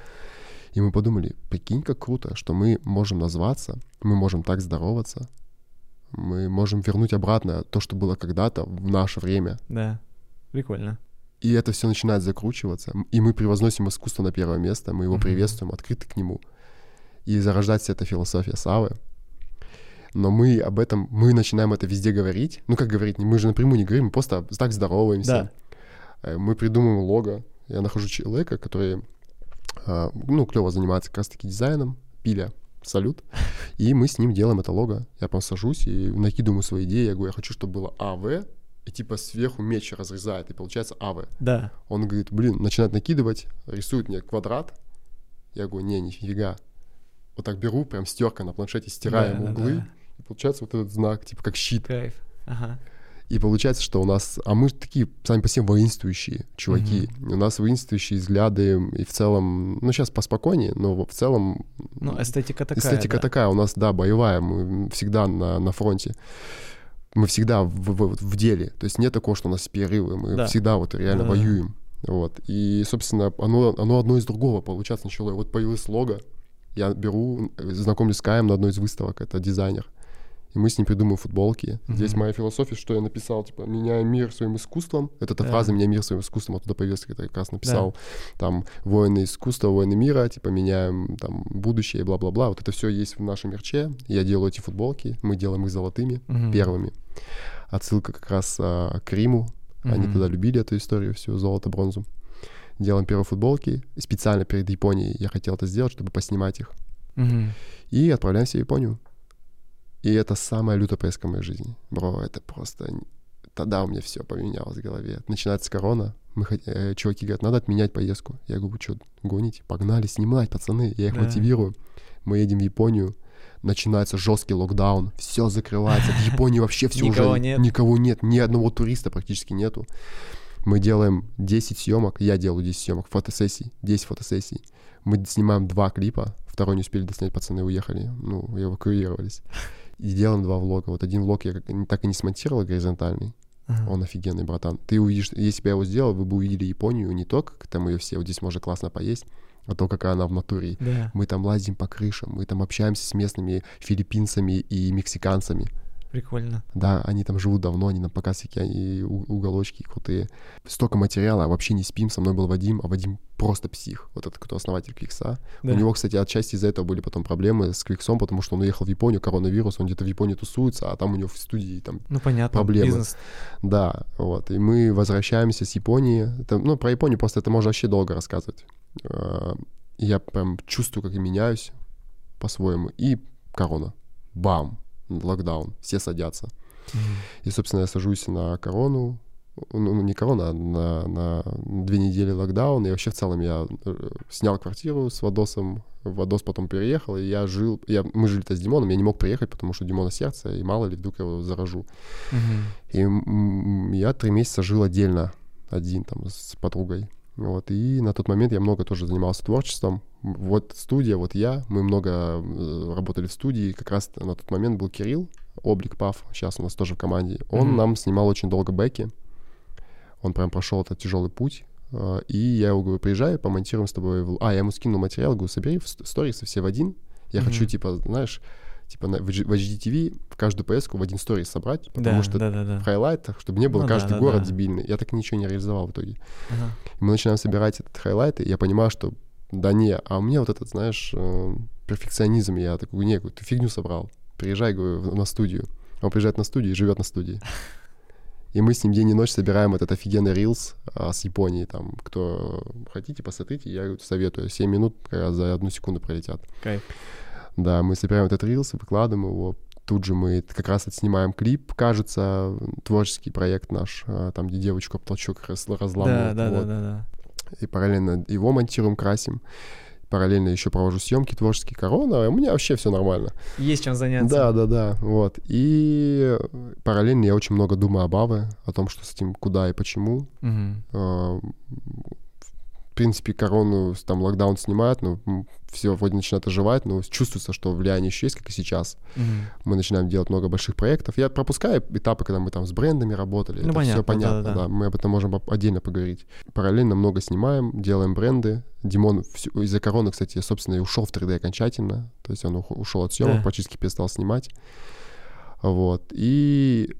И мы подумали, прикинь, как круто, что мы можем назваться, мы можем так здороваться, мы можем вернуть обратно то, что было когда-то в наше время. Да. Прикольно. И это все начинает закручиваться. И мы превозносим искусство на первое место, мы его Мгм. приветствуем, открыты к нему. И зарождается эта философия Савы. Но мы об этом, мы начинаем это везде говорить. Ну, как говорить, мы же напрямую не говорим, мы просто так здороваемся. Э, Мы придумываем лого. Я нахожу человека, который, а, ну, клево занимается как раз-таки дизайном, пиля, салют. И мы с ним делаем это лого. Я прям сажусь и накидываю свои идеи. Я говорю, я хочу, чтобы было АВ, и типа сверху меч разрезает, и получается АВ. Да. Он говорит, блин, начинает накидывать, рисует мне квадрат. Я говорю, не, нифига. Вот так беру, прям стерка на планшете, стираем Да, да, углы. да. И получается вот этот знак, типа как щит. Кайф. Ага. И получается, что у нас... А мы такие сами по себе воинствующие чуваки. У нас воинствующие взгляды и в целом... Ну, сейчас поспокойнее, но в целом... Ну, эстетика такая. эстетика да. такая у нас, да, боевая. Мы всегда на, на фронте. Мы всегда в, в- в деле. То есть нет такого, что у нас перерывы. Мы Да. всегда вот реально Да-да-да. воюем. Вот. И, собственно, оно, оно одно из другого получается начало. Вот появилось лого. Я беру, знакомлюсь с Каем на одной из выставок, это дизайнер. И мы с ним придумываем футболки. Мгм. Здесь моя философия, что я написал, типа, меняя мир своим искусством. Это та Да. фраза «меняй мир своим искусством», оттуда повестка я как раз написал. Там «воины искусства, воины мира», типа, меняем там будущее и бла-бла-бла. Вот это все есть в нашем мерче. Я делаю эти футболки, мы делаем их золотыми, Мгм. первыми. Отсылка как раз а, к Риму. Они Мгм. тогда любили эту историю, всю золото, бронзу. Делаем первые футболки. И Специально перед Японией я хотел это сделать, чтобы поснимать их. Мгм. И отправляемся в Японию. И это самая лютая поездка в моей жизни. Бро, это просто... Тогда у меня все поменялось в голове. Начинается корона. Мы, хот- э, чуваки говорят, надо отменять поездку. Я говорю, вы что, гоните? Погнали снимать, пацаны. Я их Да. мотивирую. Мы едем в Японию. Начинается жесткий локдаун. Все закрывается. В Японии вообще все Никого уже... нет. Никого нет. Ни одного туриста практически нету. Мы делаем 10 съемок. Я делаю 10 съемок, фотосессий. 10 фотосессий. Мы снимаем два клипа. Второй не успели доснять, пацаны уехали. Ну, эвакуировались. И делаем два влога. Вот один влог я как- так и не смонтировал горизонтальный. Ага. Он офигенный, братан. Ты увидишь, если бы я его сделал, вы бы увидели Японию не то, как там ее все, вот здесь можно классно поесть, а то, какая она в натуре. Да, Мы там лазим по крышам, мы там общаемся с местными филиппинцами и мексиканцами. Прикольно. Да, они там живут давно, они показывают всякие они уголочки крутые. Столько материала, а вообще не спим. Со мной был Вадим, а Вадим просто псих. Вот этот, кто основатель Квикса. Да. У него, кстати, отчасти из-за этого были потом проблемы с Квиксом, потому что он уехал в Японию, коронавирус, он где-то в Японии тусуется, а там у него в студии там Ну, понятно, проблемы. бизнес. да, вот. И мы возвращаемся с Японии. Это, ну, про Японию просто это можно вообще долго рассказывать. А, Я прям чувствую, как я меняюсь по-своему. И корона. Бам! Локдаун. Все садятся. Мгм. И, собственно, я сажусь на корону. Ну, ну, не корона, а на, на две недели локдаун. И вообще в целом я э, снял квартиру с Вадосом. Вадос потом переехал, и я жил... Я, мы жили-то с Димоном, я не мог приехать, потому что Димона сердце, и мало ли, вдруг я его заражу. Мгм. И я три месяца жил отдельно, один там с подругой. Вот, и на тот момент я много тоже занимался творчеством. Вот студия, вот я, мы много э, работали в студии. Как раз на тот момент был Кирилл, Облик Пав, сейчас у нас тоже в команде. Он Мгм. нам снимал очень долго бэки. Он прям прошел этот тяжелый путь. Э, И я его говорю, приезжай, помонтируем с тобой. в- А, я ему скинул материал, говорю, собери в ст- сторисы все в один. Я Мгм. хочу, типа, знаешь, типа на, в H- в каждую поездку в один сторис собрать, потому Да, что да, да, да. в хайлайтах, чтобы не было Ну каждый да, город да. дебильный. Я так ничего не реализовал в итоге. Ага. И мы начинаем собирать этот хайлайт, и я понимаю, что да не, а у меня вот этот, знаешь, э, перфекционизм, я такой, не, ты фигню собрал, приезжай, говорю, на студию. Он приезжает на студию и живет на студии. И мы с ним день и ночь собираем этот офигенный рилс а, с Японии. Там, кто хотите, посмотрите, я советую. 7 минут как раз за одну секунду пролетят. Кайф. Да, мы собираем этот рилс и выкладываем его. Тут же мы как раз отснимаем клип, кажется, творческий проект наш, а, там, где девочку об толчок раз-. Да, да, да, вот. да, да. И параллельно его монтируем, красим. Параллельно еще провожу съемки творческие корона, у меня вообще все нормально. Есть чем заняться. Да, да, да, вот. И параллельно я очень много думаю об Аве, о том, что с этим куда и почему. Мгм. В принципе, корону, там, локдаун снимают, но все вроде начинает оживать, но чувствуется, что влияние еще есть, как и сейчас. Мгм. Мы начинаем делать много больших проектов. Я пропускаю этапы, когда мы там с брендами работали. Ну, это понятно, все понятно, да-да-да. да. Мы об этом можем отдельно поговорить. Параллельно много снимаем, делаем бренды. Димон из-за короны, кстати, собственно, и ушел в 3D окончательно. То есть он ушел от съемок, Да. практически перестал снимать. Вот. И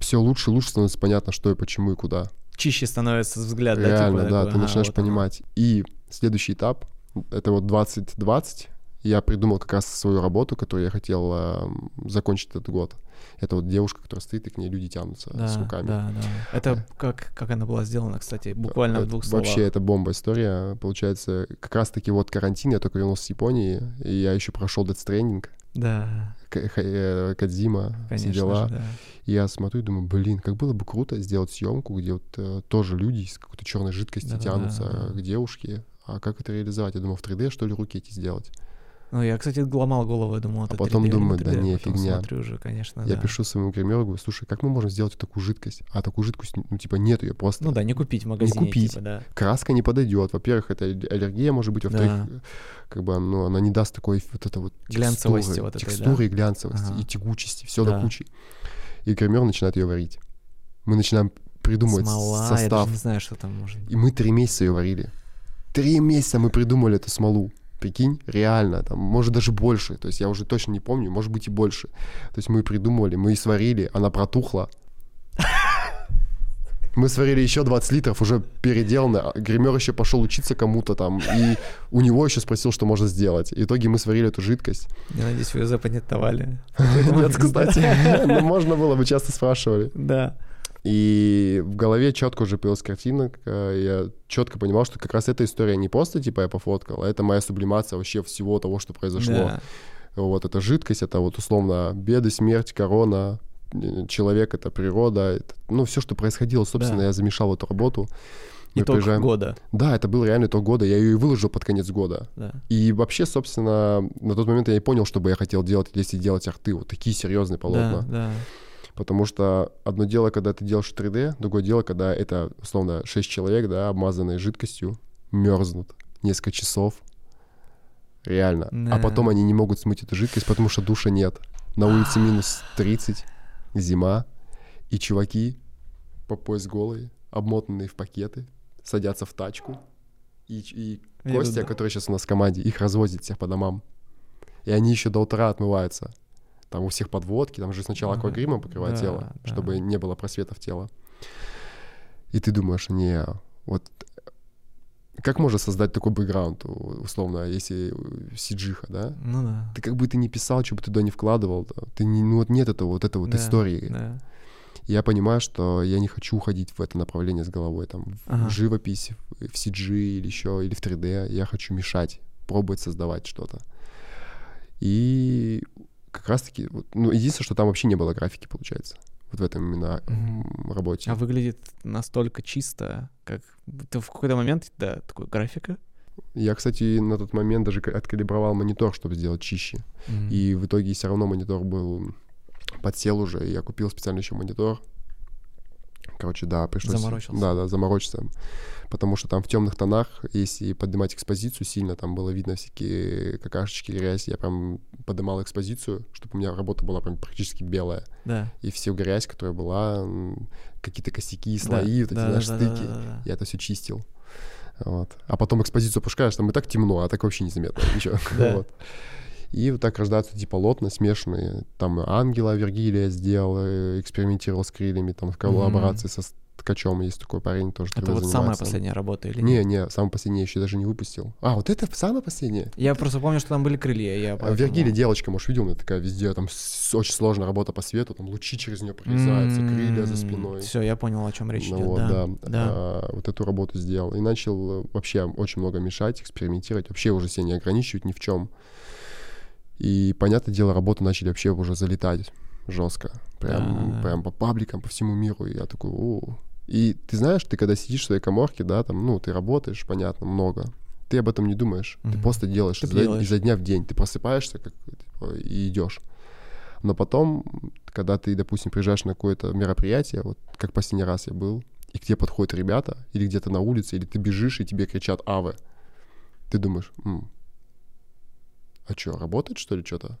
все лучше и лучше становится понятно, что и почему и куда. Чище становится взгляд, да, Реально, типа, да, такой, ты начинаешь вот понимать. И следующий этап, это вот 2020, я придумал как раз свою работу, которую я хотел э, закончить этот год. Это вот девушка, которая стоит, и к ней люди тянутся Да, с руками. да, да. Это как, как она была сделана, кстати, буквально в Это двух словах. Вообще, это бомба история. Получается, как раз-таки вот карантин, я только вернулся с Японии, и я еще прошел Stranding, Да, э, Кадзима, все дела. же, да. И я смотрю и думаю, блин, как было бы круто сделать съемку, где вот э, тоже люди из какой-то черной жидкости тянутся к девушке. А как это реализовать? Я думал, в 3D, что ли, руки эти сделать? Ну, я, кстати, ломал голову, я думал, это А потом 3D, думаю, не да 3D, не, потом фигня. смотрю уже, конечно, Я да. пишу своему говорю, слушай, как мы можем сделать такую жидкость? А такую жидкость, ну, типа, нет ее просто. Ну да, не купить в магазине, купить. типа, да. Краска не подойдет. Во-первых, это аллергия может быть, во-вторых, Да. как бы, ну, она не даст такой вот это вот Глянцевости текстуры, вот этой, да. текстуры и глянцевости, Ага. и тягучести, все Да. до кучи. И гример начинает ее варить. Мы начинаем придумывать Смола, я состав. даже не знаю, что там может быть. И мы три месяца ее варили. Три месяца мы придумали эту смолу. Прикинь, реально, там, может, даже больше. То есть я уже точно не помню, может быть и больше. То есть мы придумывали, мы и сварили, она протухла. Мы сварили еще 20 литров, уже переделано. Гример еще пошел учиться кому-то там, и у него еще спросил, что можно сделать. В итоге мы сварили эту жидкость. Я надеюсь, вы запатентовали. [LAUGHS] Нет, [LAUGHS] кстати. [LAUGHS] Но можно было, бы часто спрашивали. Да. И в голове четко уже появилась картина, я четко понимал, что как раз эта история не просто, типа, я пофоткал, а это моя сублимация вообще всего того, что произошло. Да. Вот эта жидкость, это вот условно беды, смерть, корона, э, человек — это природа, это, ну, все, что происходило, собственно, Да. я замешал эту работу. Мы Итог приезжаем- года. Да, это был реально итог года, я ее и выложил под конец года. Да. И вообще, собственно, на тот момент я не понял, что бы я хотел делать, если делать арты, вот такие серьезные полотна. Да, да. Потому что одно дело, когда ты делаешь 3D, другое дело, когда это, условно, 6 человек, да, обмазанные жидкостью, мерзнут несколько часов. Реально. Да. А потом они не могут смыть эту жидкость, потому что душа нет. На улице минус 30, зима, и чуваки по пояс голые, обмотанные в пакеты, садятся в тачку, и, и Костя, да. который сейчас у нас в команде, их развозит всех по домам. И они еще до утра отмываются. Там у всех подводки, там же сначала аквагримом покрывать Да, тело, да. чтобы не было просветов тела. И ты думаешь, не, вот как можно создать такой бэкграунд, условно, если сиджиха, да? Ну да. Ты как бы ты не писал, что бы ты туда не вкладывал, да, ты не, ну вот нет этого вот этой вот Да, истории. Да. Я понимаю, что я не хочу уходить в это направление с головой, там, в Ага. живопись, в в CG или еще, или в 3D. Я хочу мешать, пробовать создавать что-то. И как раз-таки, вот, ну, единственное, что там вообще не было графики, получается, вот в этом именно м, работе. А выглядит настолько чисто, как... Ты в какой-то момент, да, такой графика. Я, кстати, на тот момент даже ка- откалибровал монитор, чтобы сделать чище. М. И в итоге все равно монитор был подсел уже, и я купил специально еще монитор. Короче, да, пришлось... Заморочился. Да, да, заморочиться. Потому что там в темных тонах, если поднимать экспозицию сильно, там было видно всякие какашечки, грязь. Я прям поднимал экспозицию, чтобы у меня работа была прям практически белая. Да. И всю грязь, которая была, какие-то косяки, Да, слои, вот эти, да, знаешь, да, да, стыки. да, да. Я это все чистил. Вот. А потом экспозицию опускаешь, там и так темно, а так вообще незаметно. Ничего. [LAUGHS] Да. Вот. И вот так рождаются эти полотна смешанные. Там ангела Вергилия сделал, э, экспериментировал с крыльями, там в коллаборации со ткачом есть такой парень тоже. Это вот самая занимается. последняя работа или Не, нет? не, самое последнее еще даже не выпустил. А, вот это самое последнее? Я просто помню, что там были крылья. Я поэтому- Вергилия девочка, может, видел, она такая везде, там очень сложная работа по свету, там лучи через нее прорезаются, крылья за спиной. Все, я понял, о чем речь Ну идет. вот, да. да. да. А, вот эту работу сделал. И начал э, вообще очень много мешать, экспериментировать. Вообще уже себя не ограничивать ни в чем. И, понятное дело, работы начали вообще уже залетать жестко. Прям, Да. прям по пабликам, по всему миру. И я такой, о. И ты знаешь, ты когда сидишь в своей коморке, да, там, ну, ты работаешь, понятно, много. Ты об этом не думаешь. Ты Мгм. просто делаешь Ты изо, делаешь. изо дня в день. Ты просыпаешься как, типа, и идешь. Но потом, когда ты, допустим, приезжаешь на какое-то мероприятие, вот как последний раз я был, и к тебе подходят ребята, или где-то на улице, или ты бежишь, и тебе кричат «Аве», ты думаешь, «М, а что, работает, что ли, что-то?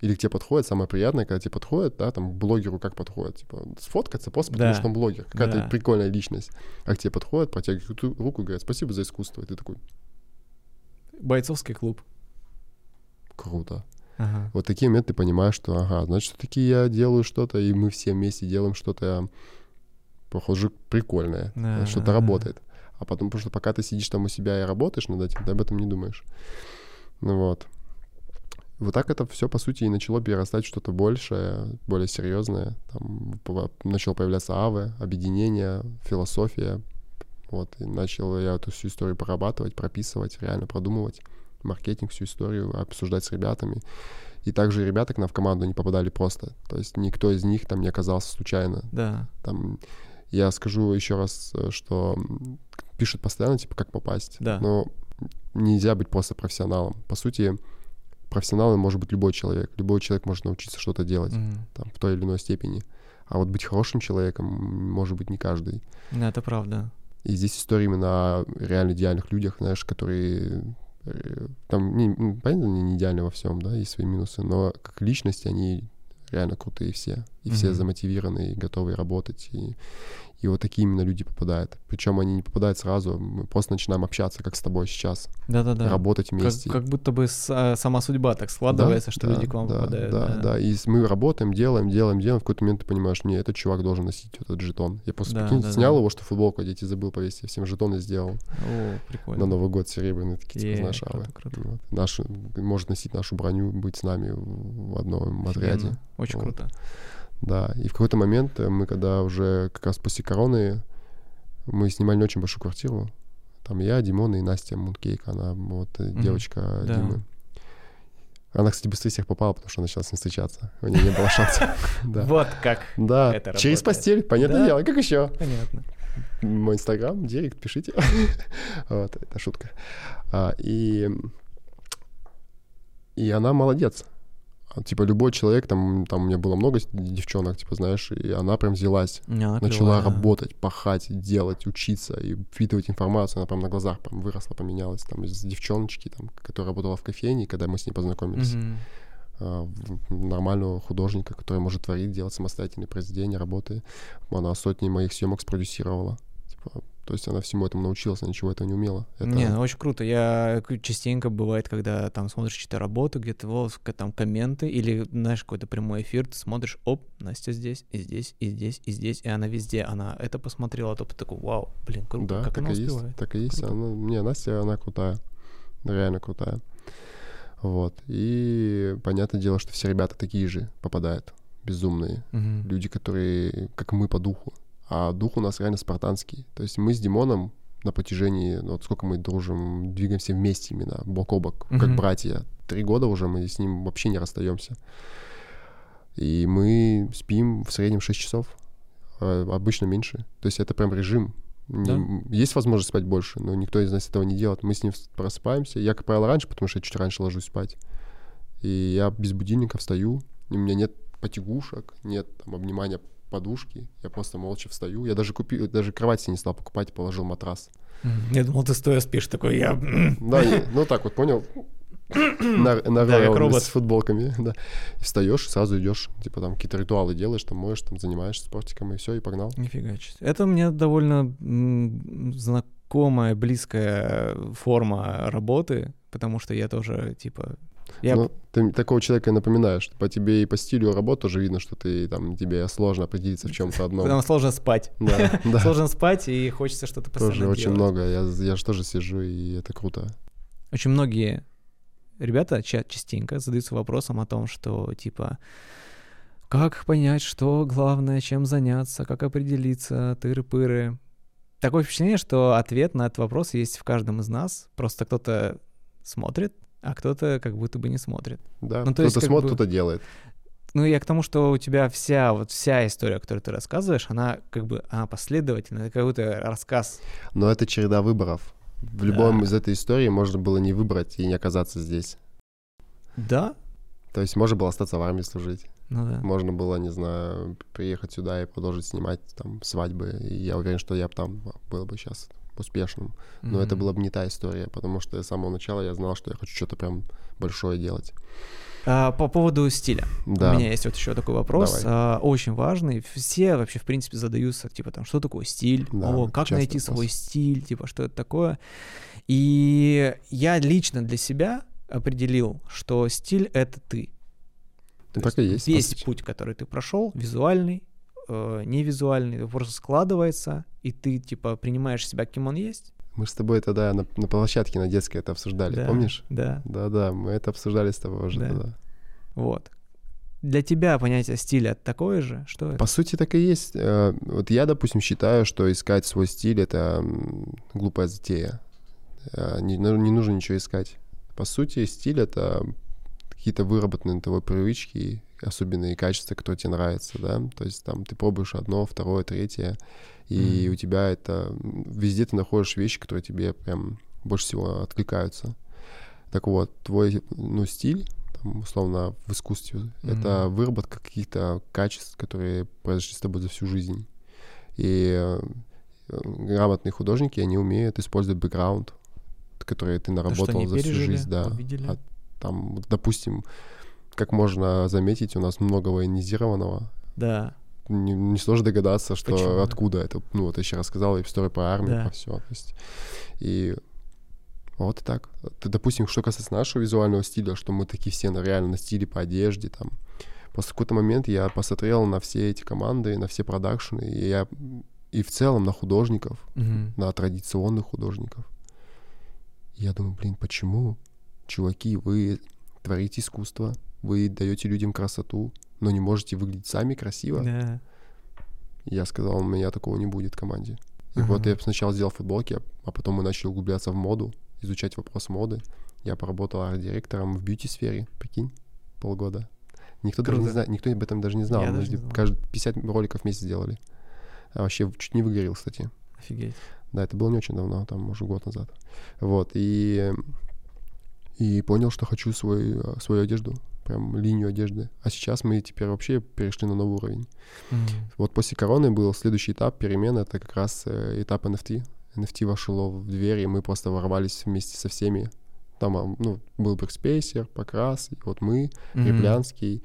Или к тебе подходит, самое приятное, когда тебе подходит, да, там, к блогеру как подходит, типа, сфоткаться просто потому, Да. что он блогер, какая-то Да. прикольная личность. А к тебе подходит, протягивает ру- руку и говорит, спасибо за искусство, и ты такой, Бойцовский клуб. круто. Ага. Вот такие моменты ты понимаешь, что, ага, значит, все-таки я делаю что-то, и мы все вместе делаем что-то, похоже, прикольное, Да, что-то да, да. работает. А потом, потому что пока ты сидишь там у себя и работаешь над этим, ты об этом не думаешь. Ну вот. Вот так это все, по сути, и начало перерастать что-то большее, более серьезное. Там начало появляться авы, объединение, философия. Вот, и начал я эту всю историю прорабатывать, прописывать, реально продумывать маркетинг, всю историю, обсуждать с ребятами. И также ребята к нам в команду не попадали просто. То есть никто из них там не оказался случайно. Да. Там, я скажу еще раз, что пишут постоянно, типа, как попасть. Да. Но нельзя быть просто профессионалом. По сути, профессионалом может быть любой человек. Любой человек может научиться что-то делать Мгм. там, в той или иной степени. А вот быть хорошим человеком может быть не каждый. Да, это правда. И здесь история именно о реально идеальных людях, знаешь, которые э, там, не, понятно, они не идеальны во всем, да, есть свои минусы, но как личности они реально крутые все. И все Мгм. замотивированы и готовы работать. И, и вот такие именно люди попадают. Причем они не попадают сразу, мы просто начинаем общаться, как с тобой сейчас, Да-да-да. работать Как, вместе. как будто бы с- а, сама судьба так складывается, что Да, люди к вам да, попадают. Да, да, И с- мы работаем, делаем, делаем, делаем. В какой-то момент ты понимаешь, не, этот чувак должен носить этот жетон. Я просто, Да, прикинь, да, снял да. его, что футболку одеть и забыл повесить. Я всем жетоны сделал О, на прикольно. Новый год серебряные такие, типа, знаешь, круто, круто. Вот. Нашу, может носить нашу броню, быть с нами в одном отряде. Очень Вот. круто. Да, и в какой-то момент э, мы, когда уже как раз после короны, мы снимали не очень большую квартиру. Там я, Димон и Настя Мункейк, она вот э, Мгм. девочка Да. Димы. Она, кстати, быстрее всех попала, потому что начала с ним встречаться. У нее не было шанса. [LAUGHS] Вот как. Да, через постель, понятное дело. Как еще? Понятно. Мой инстаграм, директ, пишите. [LAUGHS] Вот, это шутка. А, И и она молодец. А, Типа любой человек, там, там у меня было много девчонок, типа, знаешь, и она прям взялась, она начала клевая. работать, пахать, делать, учиться и впитывать информацию. Она прям на глазах прям выросла, поменялась. Там из девчоночки, там, которая работала в кофейне, когда мы с ней познакомились, в- нормального художника, который может творить, делать самостоятельные произведения, работы. Она сотни моих съемок спродюсировала. Типа, то есть она всему этому научилась, она ничего этого не умела. Это... Не, ну очень круто. Я к- частенько бывает, когда там смотришь чьи-то работы, где-то к- там комменты или, знаешь, какой-то прямой эфир, ты смотришь, оп, Настя здесь, и здесь, и здесь, и здесь, и она везде. Она это посмотрела, а то такой, вау, блин, круто, да, как так она и есть, успевает. так и есть. Круто. Она, не, Настя, она крутая, реально крутая. Вот. И понятное дело, что все ребята такие же попадают, безумные. Мгм. Люди, которые, как мы по духу. А дух у нас реально спартанский. То есть мы с Димоном на протяжении, ну, вот сколько мы дружим, двигаемся вместе именно, бок о бок, как Мгм. братья. Три года уже мы с ним вообще не расстаемся. И мы спим в среднем 6 часов, а обычно меньше. То есть это прям режим. Не- Есть возможность спать больше, но никто из нас этого не делает. Мы с ним просыпаемся. Я, как правило, раньше, потому что я чуть раньше ложусь спать. И я без будильника встаю, и у меня нет потягушек, нет там, обнимания подушки. Я просто молча встаю. Я даже купил, даже кровать себе не стал покупать, положил матрас. Я думал, ты стоя спишь, такой, я... Да, ну так вот, понял? [CLEARS THROAT] На, на Да, робот. с футболками, [LAUGHS] да. И встаешь, сразу идешь, типа там какие-то ритуалы делаешь, там моешь, там занимаешься спортиком, и все, и погнал. Нифига себе. Это мне довольно знакомая, близкая форма работы, потому что я тоже, типа... Я Ну, ты такого человека напоминаешь. По тебе и по стилю работы тоже видно, что ты там тебе сложно определиться в чем-то одном. Там сложно спать. Да, [LAUGHS] да. Сложно спать, и хочется что-то постоянно Тоже очень делать. много. Я, я же тоже сижу, и это круто. Очень многие ребята ча- частенько задаются вопросом о том, что, типа, как понять, что главное, чем заняться, как определиться, тыры-пыры. Такое впечатление, что ответ на этот вопрос есть в каждом из нас. Просто кто-то смотрит, а кто-то как будто бы не смотрит. Да, Ну, кто-то смотрит, бы- кто-то делает. Ну, я к тому, что у тебя вся, вот вся история, которую ты рассказываешь, она как бы, она последовательная, это как будто рассказ. Но это череда выборов. В любом из этой истории можно было не выбрать и не оказаться здесь. Да? То есть можно было остаться в армии служить. Ну да. Можно было, не знаю, приехать сюда и продолжить снимать там свадьбы. И я уверен, что я бы там был бы сейчас успешным. Но это Мгм. была бы не та история, потому что с самого начала я знал, что я хочу что-то прям большое делать. А, по поводу стиля. Да. У меня есть вот еще такой вопрос, а, очень важный. Все вообще, в принципе, задаются, типа, там, что такое стиль? Да, О, это как найти вопрос. свой стиль? Типа, что это такое? И я лично для себя определил, что стиль — это ты. То так и есть, Весь путь, который ты прошел, визуальный, э, невизуальный, просто складывается, и ты, типа, принимаешь себя, кем он есть. Мы с тобой тогда на, на площадке на детской это обсуждали, Да, помнишь? Да. Да-да, мы это обсуждали с тобой уже Да. тогда. Вот. Для тебя понятие стиля такое же? Что это? По сути, так и есть. Э, Вот я, допустим, считаю, что искать свой стиль — это глупая затея. Э, Не, ну, не нужно ничего искать. По сути, стиль — это какие-то выработанные на тобой привычки, особенные качества, которые тебе нравятся, да. То есть там ты пробуешь одно, второе, третье, и Мгм. у тебя это... Везде ты находишь вещи, которые тебе прям больше всего откликаются. Так вот, твой, ну, стиль, там, условно, в искусстве, это Мгм. выработка каких-то качеств, которые произошли с тобой за всю жизнь. И э, грамотные художники, они умеют использовать бэкграунд, который ты То, наработал они за всю пережили, жизнь, да. А там, допустим, как можно заметить, у нас много военизированного Да. Не, не сложно догадаться, что Почему? откуда это. Ну, вот я еще рассказал историю про армию, Да. про все. То есть, и вот и так. Допустим, что касается нашего визуального стиля, что мы такие все на- реально на стиле по одежде, там. После какой-то момент я посмотрел на все эти команды, на все продакшены, и я и в целом на художников, Мгм. на традиционных художников. И я думаю, блин, почему, чуваки, вы творите искусство, вы даете людям красоту, но не можете выглядеть сами красиво? Да. Я сказал, у меня такого не будет в команде. И вот Ага. я сначала сделал футболки, а- а потом мы начали углубляться в моду, изучать вопрос моды. Я поработал арт-директором в бьюти-сфере, прикинь, полгода. Никто даже не знает, никто об этом даже не знал. Я Мы даже не где- знал. каждый 50 роликов в месяц сделали. А вообще чуть не выгорел, кстати. Офигеть. Да, это было не очень давно, там, может, год назад. Вот, и, и понял, что хочу свой, э, свою одежду, прям линию одежды. А сейчас мы теперь вообще перешли на новый уровень. Мгм. Вот после короны был следующий этап перемен, это как раз э, этап NFT. NFT вошло в дверь, и мы просто ворвались вместе со всеми. Там а, ну, был Бэкспейсер, Покрас, и вот мы, Мгм. Реплянский,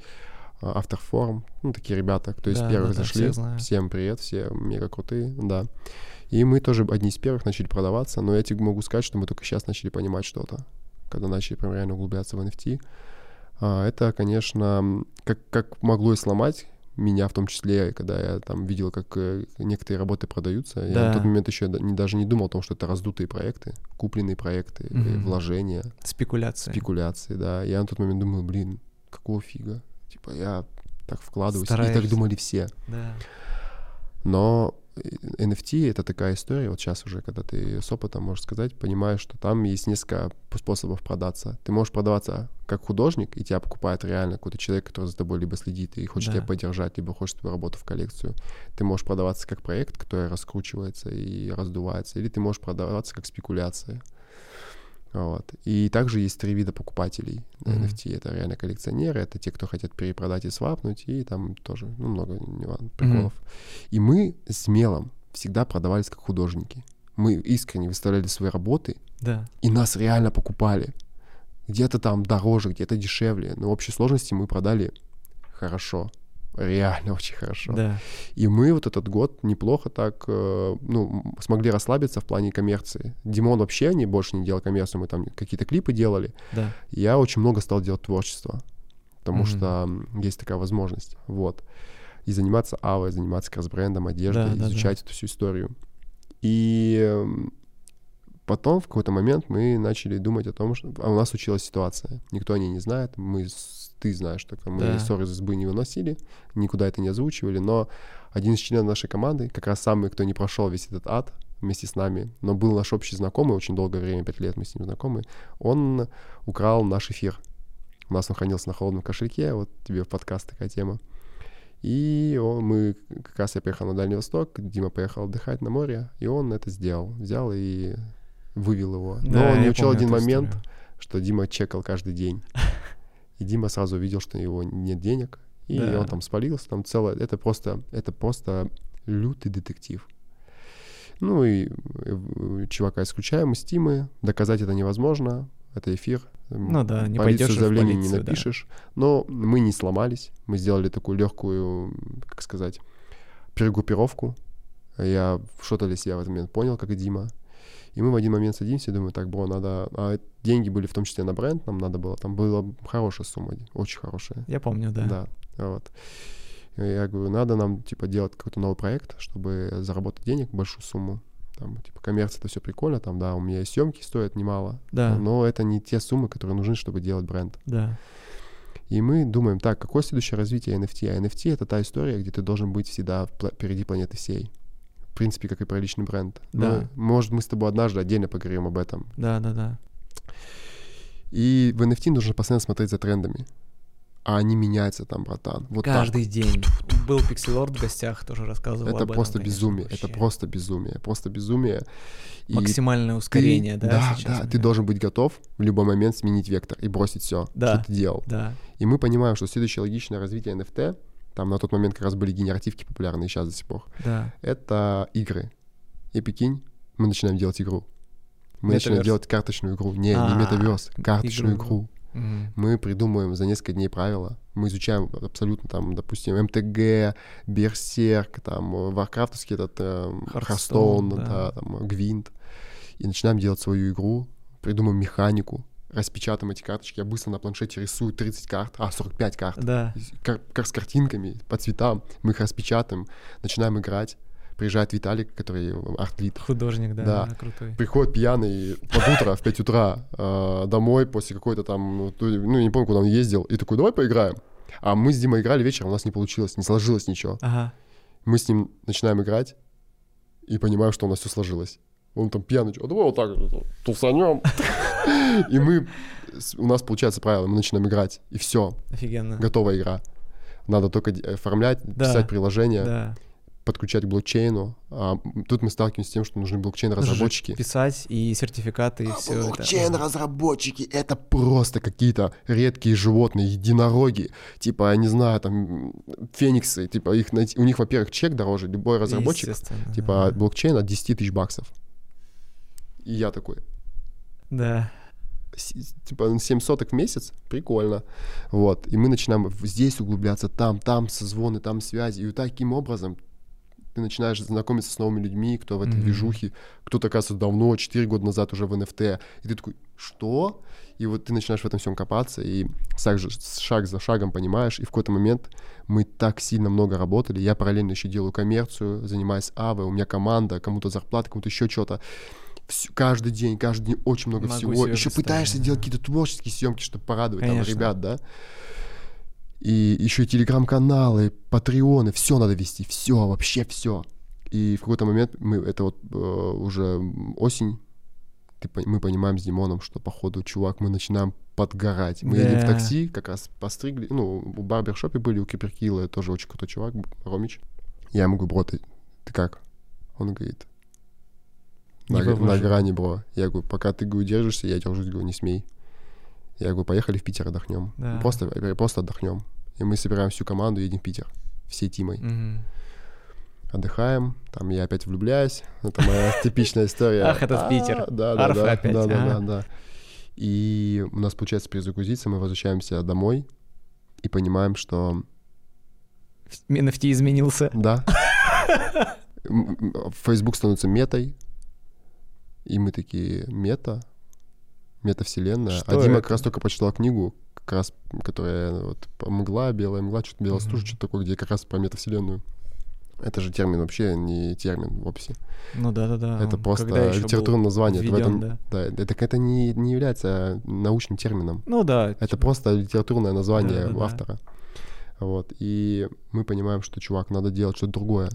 а, Авторформ, ну, такие ребята, кто из Да, первых да, да, зашли. знаю. Всем привет, все мега крутые, да. И мы тоже одни из первых начали продаваться, но я тебе могу сказать, что мы только сейчас начали понимать что-то, когда начали прям реально углубляться в NFT. А, Это, конечно, как, как могло и сломать меня в том числе, когда я там видел, как э, некоторые работы продаются. Я Да. на тот момент еще не, даже не думал о том, что это раздутые проекты, купленные проекты, Мгм. вложения, Спекуляции. спекуляции, да. Я на тот момент думал, блин, какого фига? Типа я так вкладываюсь. И так Стараешься. думали все. Да. Но NFT — это такая история, вот сейчас уже, когда ты с опытом можешь сказать, понимаешь, что там есть несколько способов продаться. Ты можешь продаваться как художник, и тебя покупает реально какой-то человек, который за тобой либо следит и хочет Да. тебя поддержать, либо хочет твою работу в коллекцию. Ты можешь продаваться как проект, который раскручивается и раздувается, или ты можешь продаваться как спекуляция. Вот. И также есть три вида покупателей. NFT. Это реально коллекционеры, это те, кто хотят перепродать и свапнуть, и там тоже ну, много нюан- приколов. И мы с Мелом всегда продавались как художники. Мы искренне выставляли свои работы, Да. и нас реально покупали. Где-то там дороже, где-то дешевле. Но в общей сложности мы продали хорошо. Реально очень хорошо. Да. И мы вот этот год неплохо так, э, ну, смогли расслабиться в плане коммерции. Димон вообще не больше не делал коммерцию, мы там какие-то клипы делали. Да. Я очень много стал делать творчество, потому Мгм. что есть такая возможность, вот. И заниматься авой, заниматься как раз брендом, одеждой, Да, да, да. изучать эту всю историю. И потом в какой-то момент мы начали думать о том, что а у нас случилась ситуация. Никто о ней не знает. Мы, ты знаешь, только мы Да. ссоры из избы не выносили, никуда это не озвучивали, но один из членов нашей команды, как раз самый, кто не прошел весь этот ад вместе с нами, но был наш общий знакомый, очень долгое время, пять лет мы с ним знакомы, он украл наш эфир. У нас он хранился на холодном кошельке, вот тебе в подкаст такая тема. И он, мы, как раз я поехал на Дальний Восток, Дима поехал отдыхать на море, и он это сделал. Взял и вывел его. Но Да, он не учел один момент, историю. что Дима чекал каждый день. И Дима сразу увидел, что у него нет денег, и Да. он там спалился, там целое... Это просто, это просто лютый детектив. Ну и э, чувака исключаем из Тимы, доказать это невозможно, это эфир. Ну да, не полицию пойдешь в заявление полицию, не да. напишешь. Но мы не сломались, мы сделали такую легкую, как сказать, перегруппировку. Я что-то для себя в этот момент понял, как и Дима. И мы в один момент садимся и думаем, так, бро, надо... А деньги были в том числе на бренд, нам надо было, там была хорошая сумма, очень хорошая. Я помню, да. Да, вот. И Я говорю, надо нам, типа, делать какой-то новый проект, чтобы заработать денег, большую сумму. Там, типа, коммерция, это все прикольно, там, да, у меня и съемки стоят немало, Да. но это не те суммы, которые нужны, чтобы делать бренд. Да. И мы думаем, так, какое следующее развитие NFT? А NFT — это та история, где ты должен быть всегда впереди планеты всей. В принципе, как и про личный бренд. Да. Ну, может, мы с тобой однажды отдельно поговорим об этом. Да, да, да. И в NFT нужно постоянно смотреть за трендами. А они меняются там, братан. Вот так. Каждый день. Был Пикселорд в гостях, тоже рассказывал Это об этом, просто конечно, безумие. Это вообще. просто безумие. Просто безумие. И Максимальное ты- ускорение, да, Да, сейчас да. Ты меня? должен быть готов в любой момент сменить вектор и бросить все, Да. что ты делал. Да. И мы понимаем, что следующее логичное развитие NFT, там на тот момент как раз были генеративки популярны, и сейчас до сих пор, Да. это игры. И прикинь, мы начинаем делать игру. Мы начинаем Metaverse. делать карточную игру. Не, А, не метаверс, карточную игру. игру. Мгм. Мы придумываем за несколько дней правила, Мы изучаем абсолютно там, допустим, МТГ, Берсерк, там, Варкрафтовский этот э, Hearthstone, да. да, там, Гвинт. И начинаем делать свою игру, придумаем механику, распечатаем эти карточки, я быстро на планшете рисую 30 карт, а, 45 карт, да. кар- кар- с картинками по цветам, мы их распечатаем, начинаем играть, приезжает Виталик, который артлит. Художник, да, да. крутой. Приходит пьяный под утро, в 5 утра, э, домой после какой-то там, ну, ну, не помню, куда он ездил, и такой, давай поиграем. А мы с Димой играли вечером, у нас не получилось, не сложилось ничего. Ага. Мы с ним начинаем играть и понимаем, что у нас все сложилось. Он там пьяный, а давай вот так тусанем. И мы, у нас получается правило, мы начинаем играть, и все. Офигенно. Готовая игра. Надо только оформлять, писать приложение. Да подключать к блокчейну. А тут мы сталкиваемся с тем, что нужны блокчейн-разработчики. Писать и сертификаты, и а все блокчейн-разработчики — это просто какие-то редкие животные, единороги. Типа, я не знаю, там, фениксы. Типа, их найти... у них, во-первых, чек дороже. Любой разработчик, типа, да. блокчейн от 10 тысяч баксов. И я такой... Да типа 7 соток в месяц, прикольно. Вот. И мы начинаем здесь углубляться, там, там созвоны, там связи. И вот таким образом ты начинаешь знакомиться с новыми людьми, кто в этой mm-hmm. движухе, кто-то, оказывается, давно, 4 года назад уже в NFT, и ты такой, что? И вот ты начинаешь в этом всем копаться, и шаг, шаг за шагом понимаешь, и в какой-то момент мы так сильно много работали, я параллельно еще делаю коммерцию, занимаюсь АВО, у меня команда, кому-то зарплата, кому-то еще что-то, все, каждый день, каждый день очень много Могу всего. Еще пытаешься да. делать какие-то творческие съемки, чтобы порадовать Конечно. там ребят, да и еще и телеграм-каналы, патреоны, все надо вести, все, вообще все. И в какой-то момент мы, это вот э, уже осень, ты, мы понимаем с Димоном, что походу, чувак, мы начинаем подгорать. Мы да. едем в такси, как раз постригли, ну, у барбершопе были, у Киперкила, тоже очень крутой чувак, Ромич. Я ему говорю, бро, ты, ты как? Он говорит, на, на грани, бро. Я говорю, пока ты говорю, держишься, я держусь, говорю, не смей. Я говорю, поехали в Питер отдохнем. Да. Просто, просто отдохнем. И мы собираем всю команду, едем в Питер. Всей тимой. Угу. Отдыхаем, там я опять влюбляюсь. Это моя [LAUGHS] типичная история. Ах, этот Питер. Да, да, да. опять. Да, да, да, И у нас получается перезагрузиться, мы возвращаемся домой и понимаем, что... NFT изменился. Да. [LAUGHS] Facebook становится метой, и мы такие, мета? метавселенная. Что а Дима это? как раз только прочитал книгу, как раз, которая вот мгла, белая мгла, что-то белая стужа, что-то такое, где как раз про метавселенную. Это же термин вообще не термин в описи. Ну да, да, да. Это просто литературное название. Введен, это, этом, да. да. Это, это не, не является научным термином. Ну да. Это типа... просто литературное название да, да, автора. Да. Вот. И мы понимаем, что, чувак, надо делать что-то другое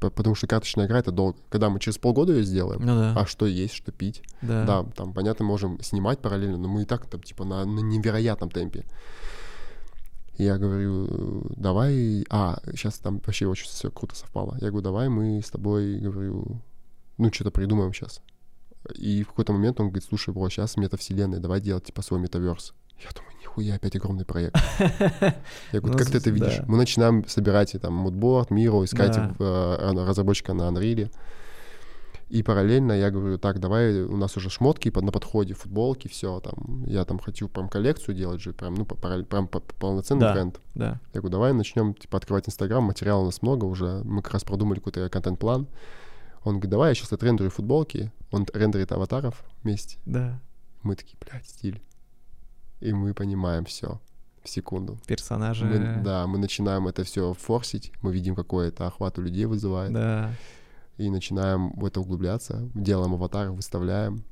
потому что карточная игра это долго. Когда мы через полгода ее сделаем, ну, да. а что есть, что пить, да. да, там, понятно, можем снимать параллельно, но мы и так там, типа, на, на невероятном темпе. Я говорю, давай, а, сейчас там вообще очень все круто совпало. Я говорю, давай мы с тобой, говорю, ну, что-то придумаем сейчас. И в какой-то момент он говорит, слушай, бро, сейчас метавселенная, давай делать, типа, свой метаверс. Я думаю, нихуя, опять огромный проект. [LAUGHS] Я говорю, ну, как ты это видишь? Мы начинаем собирать там мудборд, Миру, искать э, разработчика на Unreal. И параллельно я говорю, так, давай, у нас уже шмотки на подходе, футболки, все, там, я там хочу прям коллекцию делать же, прям, ну, прям полноценный да, бренд. Да. Я говорю, давай начнем, типа, открывать Инстаграм, материала у нас много уже, мы как раз продумали какой-то контент-план. Он говорит, давай я сейчас отрендерю футболки, он рендерит аватаров вместе. Да. Мы такие, блядь, стиль и мы понимаем все в секунду. Персонажи. Мы, да, мы начинаем это все форсить, мы видим, какой это охват у людей вызывает. Да. И начинаем в это углубляться, делаем аватары, выставляем.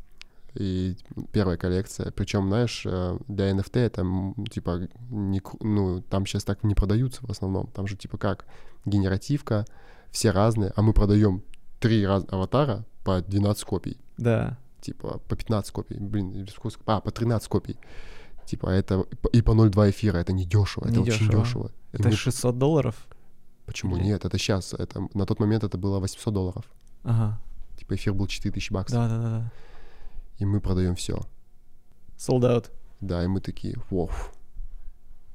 И первая коллекция. Причем, знаешь, э, для NFT это типа не, ну, там сейчас так не продаются в основном. Там же типа как генеративка, все разные, а мы продаем три раз аватара по 12 копий. Да. Типа по 15 копий. Блин, а, по 13 копий. Типа это и по 0,2 эфира, это не дешево, не это дешево. очень дешево. Это и 600 мы... долларов? Почему Или... нет? Это сейчас, это на тот момент это было 800 долларов. Ага. Типа эфир был 4000 баксов. Да, да, да. И мы продаем все. Sold out. Да, и мы такие, вау.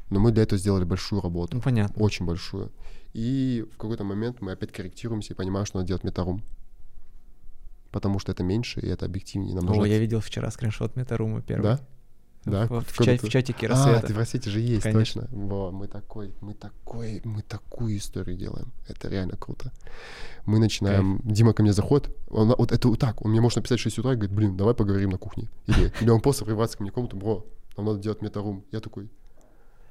Но мы для этого сделали большую работу. Ну, понятно. Очень большую. И в какой-то момент мы опять корректируемся и понимаем, что надо делать метарум. Потому что это меньше, и это объективнее. Нам О, нужно... я видел вчера скриншот метарума первый. Да? Да, в, в в чатике А, рассвета. ты в рассвете же есть, Конечно. точно. Во, мы такой, мы такой, мы такую историю делаем. Это реально круто. Мы начинаем, Дима ко мне заходит, он, вот это вот так, он мне может написать в 6 утра и говорит, блин, давай поговорим на кухне. Или, или он просто врывается ко мне в комнату, бро, нам надо делать метарум. Я такой,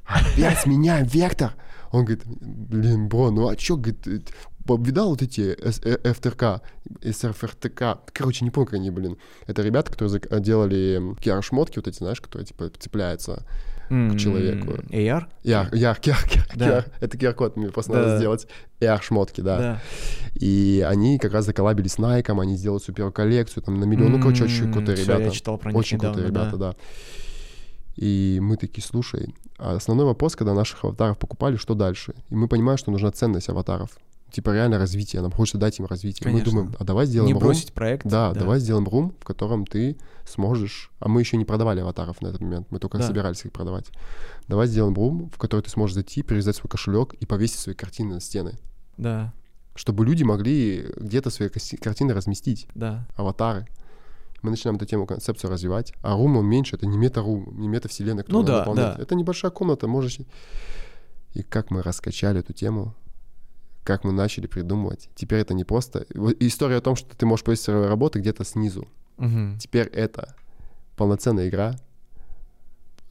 опять меняем вектор? Он говорит, блин, бро, ну а чё, говорит, видал вот эти э, ФТРК, СРФРТК, короче, не помню, как они, блин. Это ребята, которые зак- делали QR-шмотки вот эти, знаешь, которые, типа, цепляются. М, человеку. AR? Яр, яр, Да. яр. Это QR-код, мне просто Да. надо сделать. AR-шмотки, да. Да. И они как раз заколабились с Nike, они сделали супер коллекцию, там на миллион. Ну, короче, очень крутые ребята. Я читал про них Очень недавно, крутые ребята, да. И мы такие, слушай, а основной вопрос, когда наших аватаров покупали, что дальше? И мы понимаем, что нужна ценность аватаров. Типа реально развитие, нам хочется дать им развитие. И Мы Конечно. думаем, а давай сделаем Не рум. бросить проект. Да, давай сделаем рум, в котором ты сможешь... А мы еще не продавали аватаров на этот момент, мы только Да. собирались их продавать. Давай сделаем рум, в который ты сможешь зайти, перевязать свой кошелек и повесить свои картины на стены. Да, Чтобы люди могли где-то свои картины разместить, да. аватары. Мы начинаем эту тему, концепцию развивать. А рум, он меньше, это не мета-рум, не мета-вселенная, Ну которую надо да, наполнять. да. Это небольшая комната, можешь... И как мы раскачали эту тему, как мы начали придумывать. Теперь это не просто... История о том, что ты можешь повесить свои работы где-то снизу. Мгм. Теперь это полноценная игра,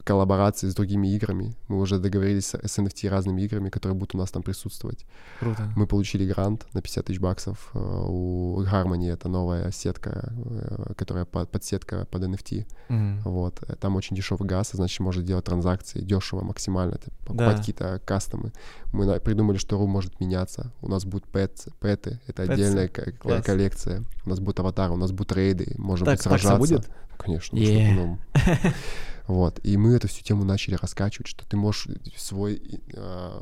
коллаборации с другими играми. Мы уже договорились с NFT разными играми, которые будут у нас там присутствовать. Круто. Мы получили грант на 50 тысяч баксов э, у Harmony, это новая сетка, э, которая под, подсетка под NFT. Мгм. Вот. Э, Там очень дешевый газ, значит, может делать транзакции дешево, максимально, ты покупать Да. какие-то кастомы. Мы придумали, что рум может меняться. У нас будут пэт, пэты, это Пэтсы. отдельная Класс. коллекция. У нас будут аватары, у нас будут рейды, можем Так, быть сражаться. будет? Конечно. Ну. [LAUGHS] Вот. И мы эту всю тему начали раскачивать, что ты можешь свой, э,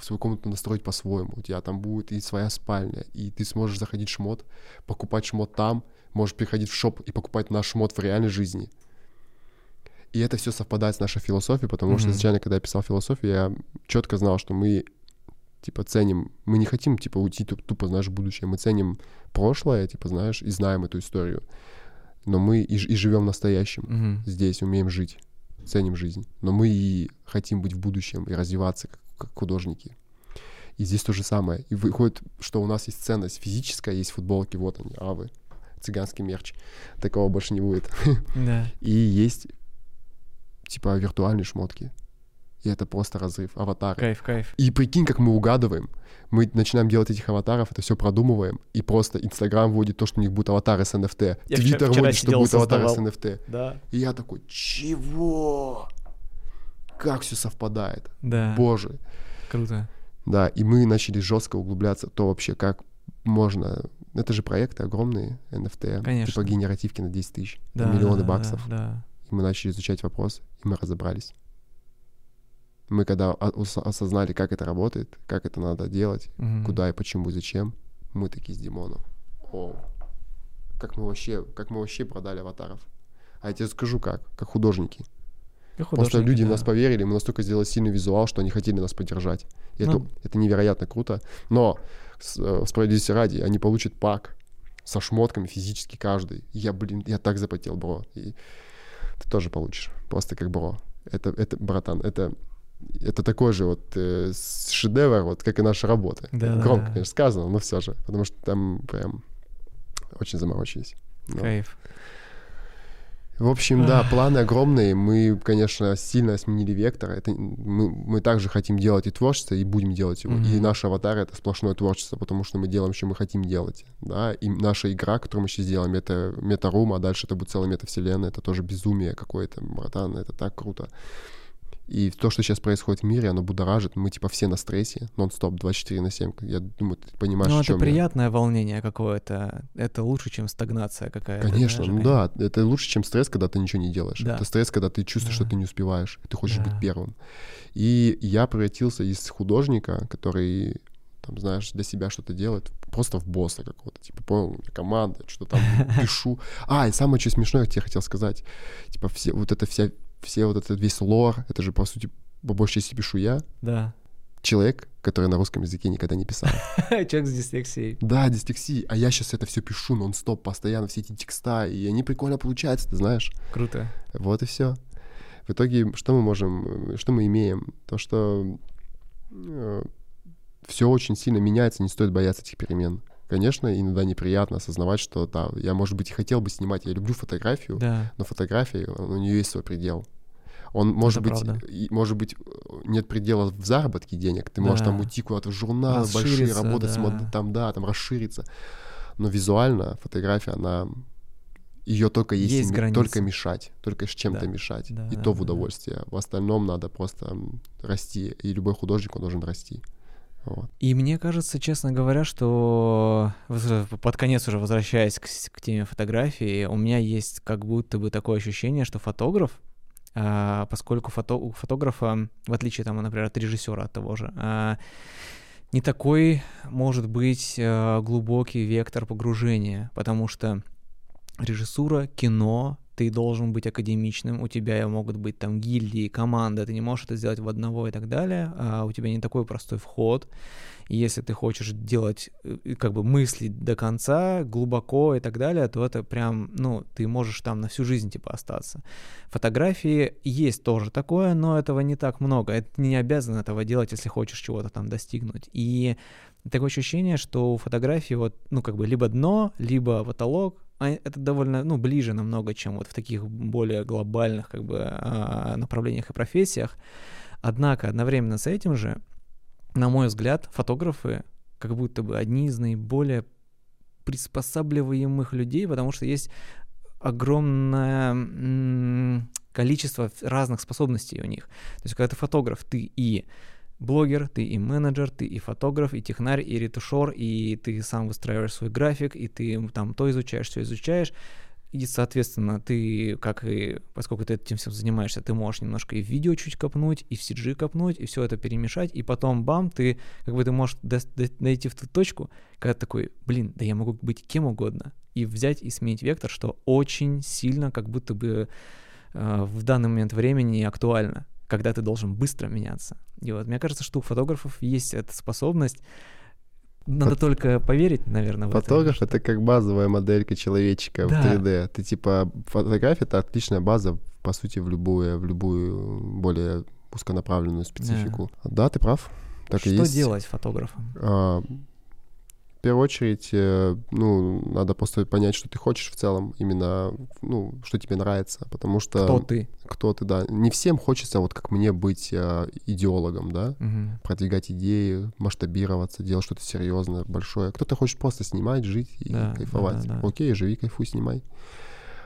свою комнату настроить по-своему. У тебя там будет и своя спальня, и ты сможешь заходить в шмот, покупать шмот там, можешь приходить в шоп и покупать наш шмот в реальной жизни. И это все совпадает с нашей философией, потому что Мгм. изначально, когда я писал философию, я четко знал, что мы типа ценим, мы не хотим типа уйти туп- тупо, знаешь, в будущее, мы ценим прошлое, типа, знаешь, и знаем эту историю, но мы и, и живем настоящим Мгм. здесь, умеем жить, ценим жизнь, но мы и хотим быть в будущем и развиваться как, как художники. И здесь то же самое. И выходит, что у нас есть ценность физическая, есть футболки, вот они, авы, цыганский мерч. Такого больше не будет. [LAUGHS] Да. И есть типа виртуальные шмотки. И это просто разрыв, аватары. Кайф, кайф. И прикинь, как мы угадываем. Мы начинаем делать этих аватаров, это все продумываем, и просто Инстаграм вводит то, что у них будут аватары с NFT. Я Твиттер вводит, что будут аватары с. NFT. Да. И я такой, чего? Как все совпадает? Да. Боже. Круто. Да, и мы начали жестко углубляться, то вообще как можно... Это же проекты огромные, NFT, Конечно. типа генеративки на 10 тысяч, Да. миллионы да, баксов. Да. И мы начали изучать вопрос, и мы разобрались. Мы когда осознали, как это работает, как это надо делать, Мгм. куда и почему и зачем, мы такие с Димоном. О, как мы вообще, как мы вообще продали аватаров. А я тебе скажу как, как художники. Как Просто художники, люди в да. нас поверили, мы настолько сделали сильный визуал, что они хотели нас поддержать. И Ну. это, это невероятно круто. Но э, справедливости ради, они получат пак со шмотками физически каждый. Я, блин, я так запотел, бро. И ты тоже получишь. Просто как бро. Это, это братан, это, это такой же вот э, шедевр, вот как и наша работа. Да, Громко, да. конечно, сказано, но все же. Потому что там прям очень заморочились. Но- Кайф. в общем, да, планы огромные. Мы, конечно, сильно сменили вектор. Это, мы, мы также хотим делать и творчество, и будем делать его. И Мгм. наши аватары — это сплошное творчество, потому что мы делаем, что мы хотим делать. Да? И наша игра, которую мы сейчас делаем, это мета-рум, а дальше это будет целая метавселенная. Это тоже безумие какое-то, братан. Это так круто. И то, что сейчас происходит в мире, оно будоражит. Мы, типа, все на стрессе, нон-стоп, 24 на 7. Я думаю, ты понимаешь, Ну, это чем я. приятное волнение какое-то. Это лучше, чем стагнация какая-то. Конечно, знаешь, ну да, это лучше, чем стресс, когда ты ничего не делаешь. Да. Это стресс, когда ты чувствуешь, Да. что ты не успеваешь, ты хочешь Да. быть первым. И я превратился из художника, который там, знаешь, для себя что-то делает, просто в босса какого-то. Типа, понял, команда, что там [LAUGHS] пишу. А, и самое что смешное, я тебе хотел сказать. Типа, все, вот это вся, все вот этот весь лор, это же, по сути, по большей части пишу я. Да. Человек, который на русском языке никогда не писал. [LAUGHS] Человек с дислексией. Да, дислексия. А я сейчас это все пишу нон-стоп, постоянно все эти текста, и они прикольно получаются, ты знаешь. Круто. Вот и все. В итоге, что мы можем, что мы имеем? То, что э, все очень сильно меняется, не стоит бояться этих перемен. Конечно, иногда неприятно осознавать, что да, я, может быть, и хотел бы снимать, я люблю фотографию, Да. но фотография, у нее есть свой предел. Он может Это быть, правда. может быть, нет предела в заработке денег. Ты можешь там Да. уйти куда-то в журналы большие, работать с мод- да. там, да, там расшириться. Но визуально фотография, она ее только есть, Есть ми- только мешать, только с чем-то Да. мешать. Да, и да, то в да, да. удовольствие. В остальном надо просто расти. И любой художник, он должен расти. Вот. И мне кажется, честно говоря, что под конец уже возвращаясь к, к теме фотографии, у меня есть как будто бы такое ощущение, что фотограф, а, поскольку фото- у фотографа, в отличие, там, например, от режиссера от того же, а, не такой может быть а, глубокий вектор погружения, потому что режиссура, кино, ты должен быть академичным, у тебя могут быть там гильдии, команда, ты не можешь это сделать в одного и так далее, а у тебя не такой простой вход. И если ты хочешь делать, э, как бы мыслить до конца, глубоко и так далее, то это прям, ну, ты можешь там на всю жизнь, типа, остаться. Фотографии есть тоже такое, но этого не так много. Это не обязан этого делать, если хочешь чего-то там достигнуть. И такое ощущение, что у фотографии вот, ну, как бы либо дно, либо потолок, это довольно, ну, ближе намного, чем вот в таких более глобальных, как бы, а, направлениях и профессиях. Однако одновременно с этим же, на мой взгляд, фотографы как будто бы одни из наиболее приспосабливаемых людей, потому что есть огромное количество разных способностей у них. То есть, когда ты фотограф, ты и блогер, ты и менеджер, ты и фотограф, и технарь, и ретушер, и ты сам выстраиваешь свой график, и ты там то изучаешь, все изучаешь. И, соответственно, ты, как и, поскольку ты этим всем занимаешься, ты можешь немножко и в видео чуть копнуть, и в CG копнуть, и все это перемешать, и потом, бам, ты, как бы ты можешь до- найти в ту точку, когда ты такой, блин, да я могу быть кем угодно, и взять и сменить вектор, что очень сильно как будто бы э, в данный момент времени актуально, когда ты должен быстро меняться. И вот мне кажется, что у фотографов есть эта способность, надо Фот- только поверить, наверное, в это. Фотограф — это как базовая моделька человечка Да. в 3D. Ты типа фотография — это отличная база, по сути, в любую, в любую более узконаправленную специфику. Да, ты прав. Так Что и есть. делать фотографом? А, в первую очередь, э, ну, надо просто понять, что ты хочешь в целом, именно, ну, что тебе нравится, потому что... Кто ты? Кто ты, да. Не всем хочется, вот как мне, быть э, идеологом, да, Мгм. продвигать идеи, масштабироваться, делать что-то серьезное, большое. Кто-то хочет просто снимать, жить и Да, кайфовать. да, да, да. Окей, живи, кайфуй, снимай.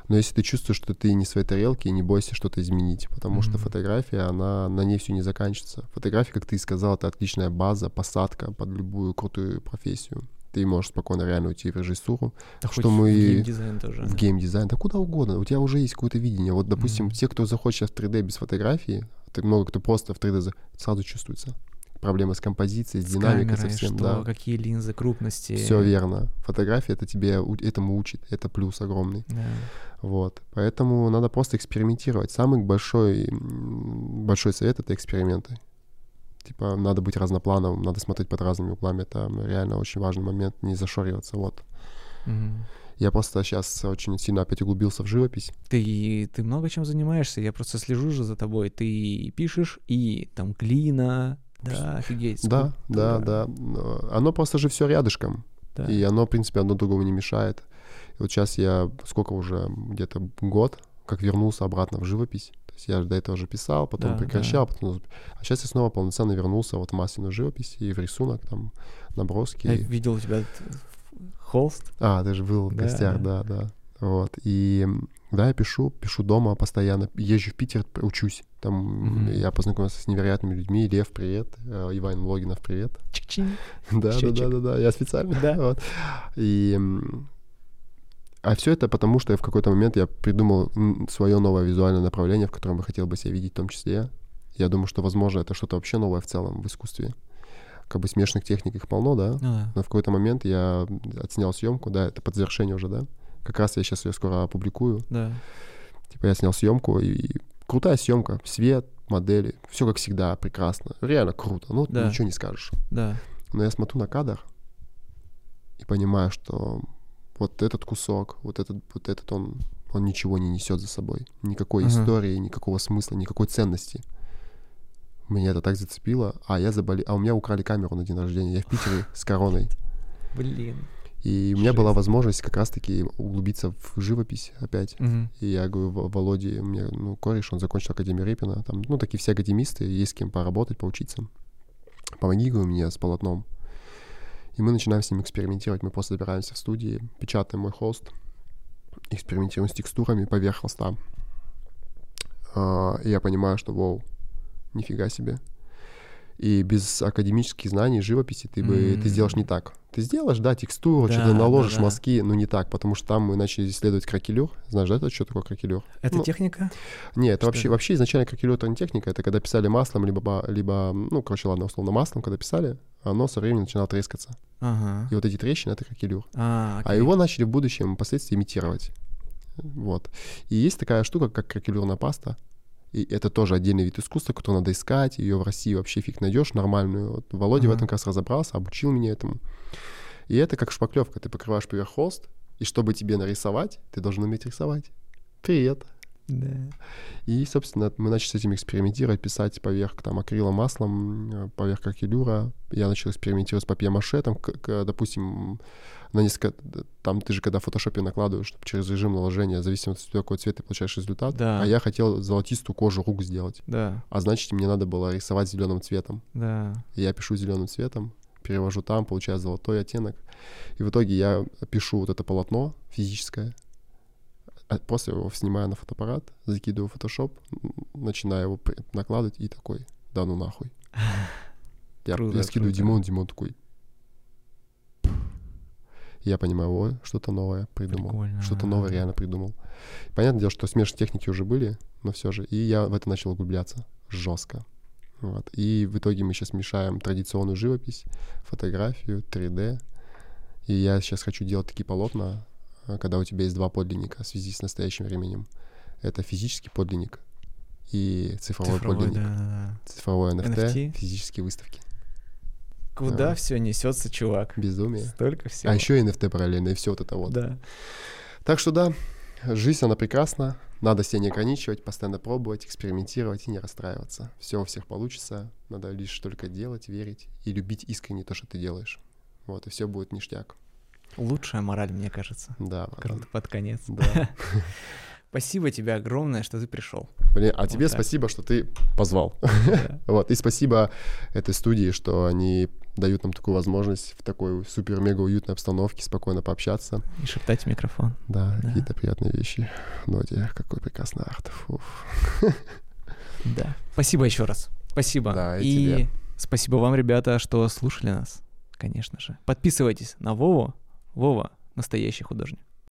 Но если ты чувствуешь, что ты не в своей тарелке, не бойся что-то изменить, потому что Мгм. фотография, она на ней все не заканчивается. Фотография, как ты и сказал, это отличная база, посадка под любую крутую профессию. Ты можешь спокойно реально уйти в режиссуру, Да что мы- в геймдизайн тоже. в геймдизайн, да куда угодно. У тебя уже есть какое-то видение. Вот, допустим, Мгм. те, кто заходит сейчас в 3D без фотографии, так много кто просто в 3D за- сразу чувствуется. Проблемы с композицией, с, С динамикой камерой, совсем, что, да. какие линзы, крупности. Все верно. Фотография это тебе этому учит, это плюс огромный. Да. Вот. Поэтому надо просто экспериментировать. Самый большой, большой совет — это эксперименты. Типа, надо быть разноплановым, надо смотреть под разными углами. Это реально очень важный момент, не зашориваться. Вот. Мгм. Я просто сейчас очень сильно опять углубился в живопись. Ты, ты много чем занимаешься, я просто слежу же за тобой. Ты пишешь, и там глина, да, офигеть. Да, да, да. Но Оно просто же все рядышком. Да. И оно, в принципе, одно другому не мешает. И вот сейчас я, сколько уже, где-то год, как вернулся обратно в живопись. То есть я же до этого уже писал, потом Да, прекращал, потом... А сейчас я снова полноценно вернулся вот в масляную живопись и в рисунок, там, наброски. Я видел у тебя холст. А, ты же был в Да, гостях, да, да. Вот. И да, я пишу, пишу дома постоянно. Езжу в Питер, учусь. Там Мгм. я познакомился с невероятными людьми. Лев, привет. Э, Иван Логинов, привет. Чик-чин. [LAUGHS] Да, да, Счетчик. да, да, да, я специально. Да. [LAUGHS] Вот. И а все это потому, что я в какой-то момент я придумал свое новое визуальное направление, в котором я хотел бы себя видеть в том числе. Я думаю, что, возможно, это что-то вообще новое в целом в искусстве. Как бы смешанных техник их полно, да. Ну да. Но в какой-то момент я отснял съемку, да, это под завершение уже, да. Как раз я сейчас ее скоро опубликую. Да. Типа я снял съемку и крутая съемка, свет, модели, все как всегда прекрасно, реально круто. Ну Да. ничего не скажешь. Да. Но я смотрю на кадр и понимаю, что вот этот кусок, вот этот, вот этот он, он ничего не несет за собой. Никакой Ага. истории, никакого смысла, никакой ценности. Меня это так зацепило, а я заболел, а у меня украли камеру на день рождения, я в Питере с короной. [LAUGHS] Блин. И у меня была возможность как раз-таки углубиться в живопись опять. И я говорю, «Во- Володе, мне, ну, кореш, он закончил Академию Репина, там, ну, такие все академисты, есть с кем поработать, поучиться. Помоги, говорю, мне с полотном. И мы начинаем с ним экспериментировать. Мы просто собираемся в студии, печатаем мой холст, экспериментируем с текстурами поверх холста. А, И я понимаю, что, вау, нифига себе. И без академических знаний живописи ты бы ты сделаешь не так. Ты сделаешь, да, текстуру, Да, что-то наложишь, да, да. мазки, но не так, потому что там мы начали исследовать кракелюр. Знаешь, да, это что такое кракелюр? Это Ну, техника? Не, это Что вообще, это? вообще изначально кракелюр это не техника, это когда писали маслом, либо, либо, ну, короче, ладно, условно, маслом, когда писали, оно со временем начинало трескаться. Ага. И вот эти трещины — это кракелюр. А, А его начали в будущем впоследствии имитировать. Вот. И есть такая штука, как кракелюрная паста. И это тоже отдельный вид искусства, который надо искать. Ее в России вообще фиг найдешь нормальную. Вот Володя в Ага. этом как раз разобрался, обучил меня этому. И это как шпаклевка. Ты покрываешь поверх холст, и чтобы тебе нарисовать, ты должен уметь рисовать. Привет. Да. И, собственно, мы начали с этим экспериментировать, писать поверх там акрилом, маслом, э, поверх кракелюра. Я начал экспериментировать с папье-маше, там, к- допустим, на несколько... Там ты же, когда в фотошопе накладываешь, чтобы через режим наложения, в зависимости от того, какой цвет ты получаешь результат. Да. А я хотел золотистую кожу рук сделать. Да, А значит, мне надо было рисовать зеленым цветом. да. Я пишу зеленым цветом, перевожу там, получаю золотой оттенок. И в итоге я пишу вот это полотно физическое, после его снимаю на фотоаппарат, закидываю в Photoshop, м, начинаю его накладывать и такой, да ну нахуй. [LAUGHS] Я, Круто, я скидываю круто. Димон, Димон такой. Я понимаю, ой, что-то новое придумал. Прикольно. Что-то новое реально придумал. Понятное дело, что смешные техники уже были, но все же. И я в это начал углубляться жестко. Вот. И в итоге мы сейчас мешаем традиционную живопись, фотографию, 3D. И я сейчас хочу делать такие полотна, а, когда у тебя есть два подлинника в связи с настоящим временем. Это физический подлинник и цифровой, Цифровой, подлинник. да, да. Цифровой NFT, NFT? физические выставки. Куда Да. все несется, чувак? Безумие. Столько всего. А еще и NFT параллельно, и все вот это вот. Да. Так что да, жизнь, она прекрасна. Надо себя не ограничивать, постоянно пробовать, экспериментировать и не расстраиваться. Все у всех получится. Надо лишь только делать, верить и любить искренне то, что ты делаешь. Вот, и все будет ништяк. Лучшая мораль, мне кажется. Да, Круто под конец. Да. [LAUGHS] Спасибо тебе огромное, что ты пришел. Блин, а тебе Вот так. спасибо, что ты позвал. Да. [LAUGHS] Вот, и спасибо этой студии, что они дают нам такую возможность в такой супер-мега уютной обстановке спокойно пообщаться. Не шептать в микрофон. Да, Да. какие-то приятные вещи. Ноди, какой прекрасный арт. [LAUGHS] Да. Спасибо еще раз. Спасибо. Да, и и тебе. спасибо вам, ребята, что слушали нас, конечно же. Подписывайтесь на Вову. Вова настоящий художник.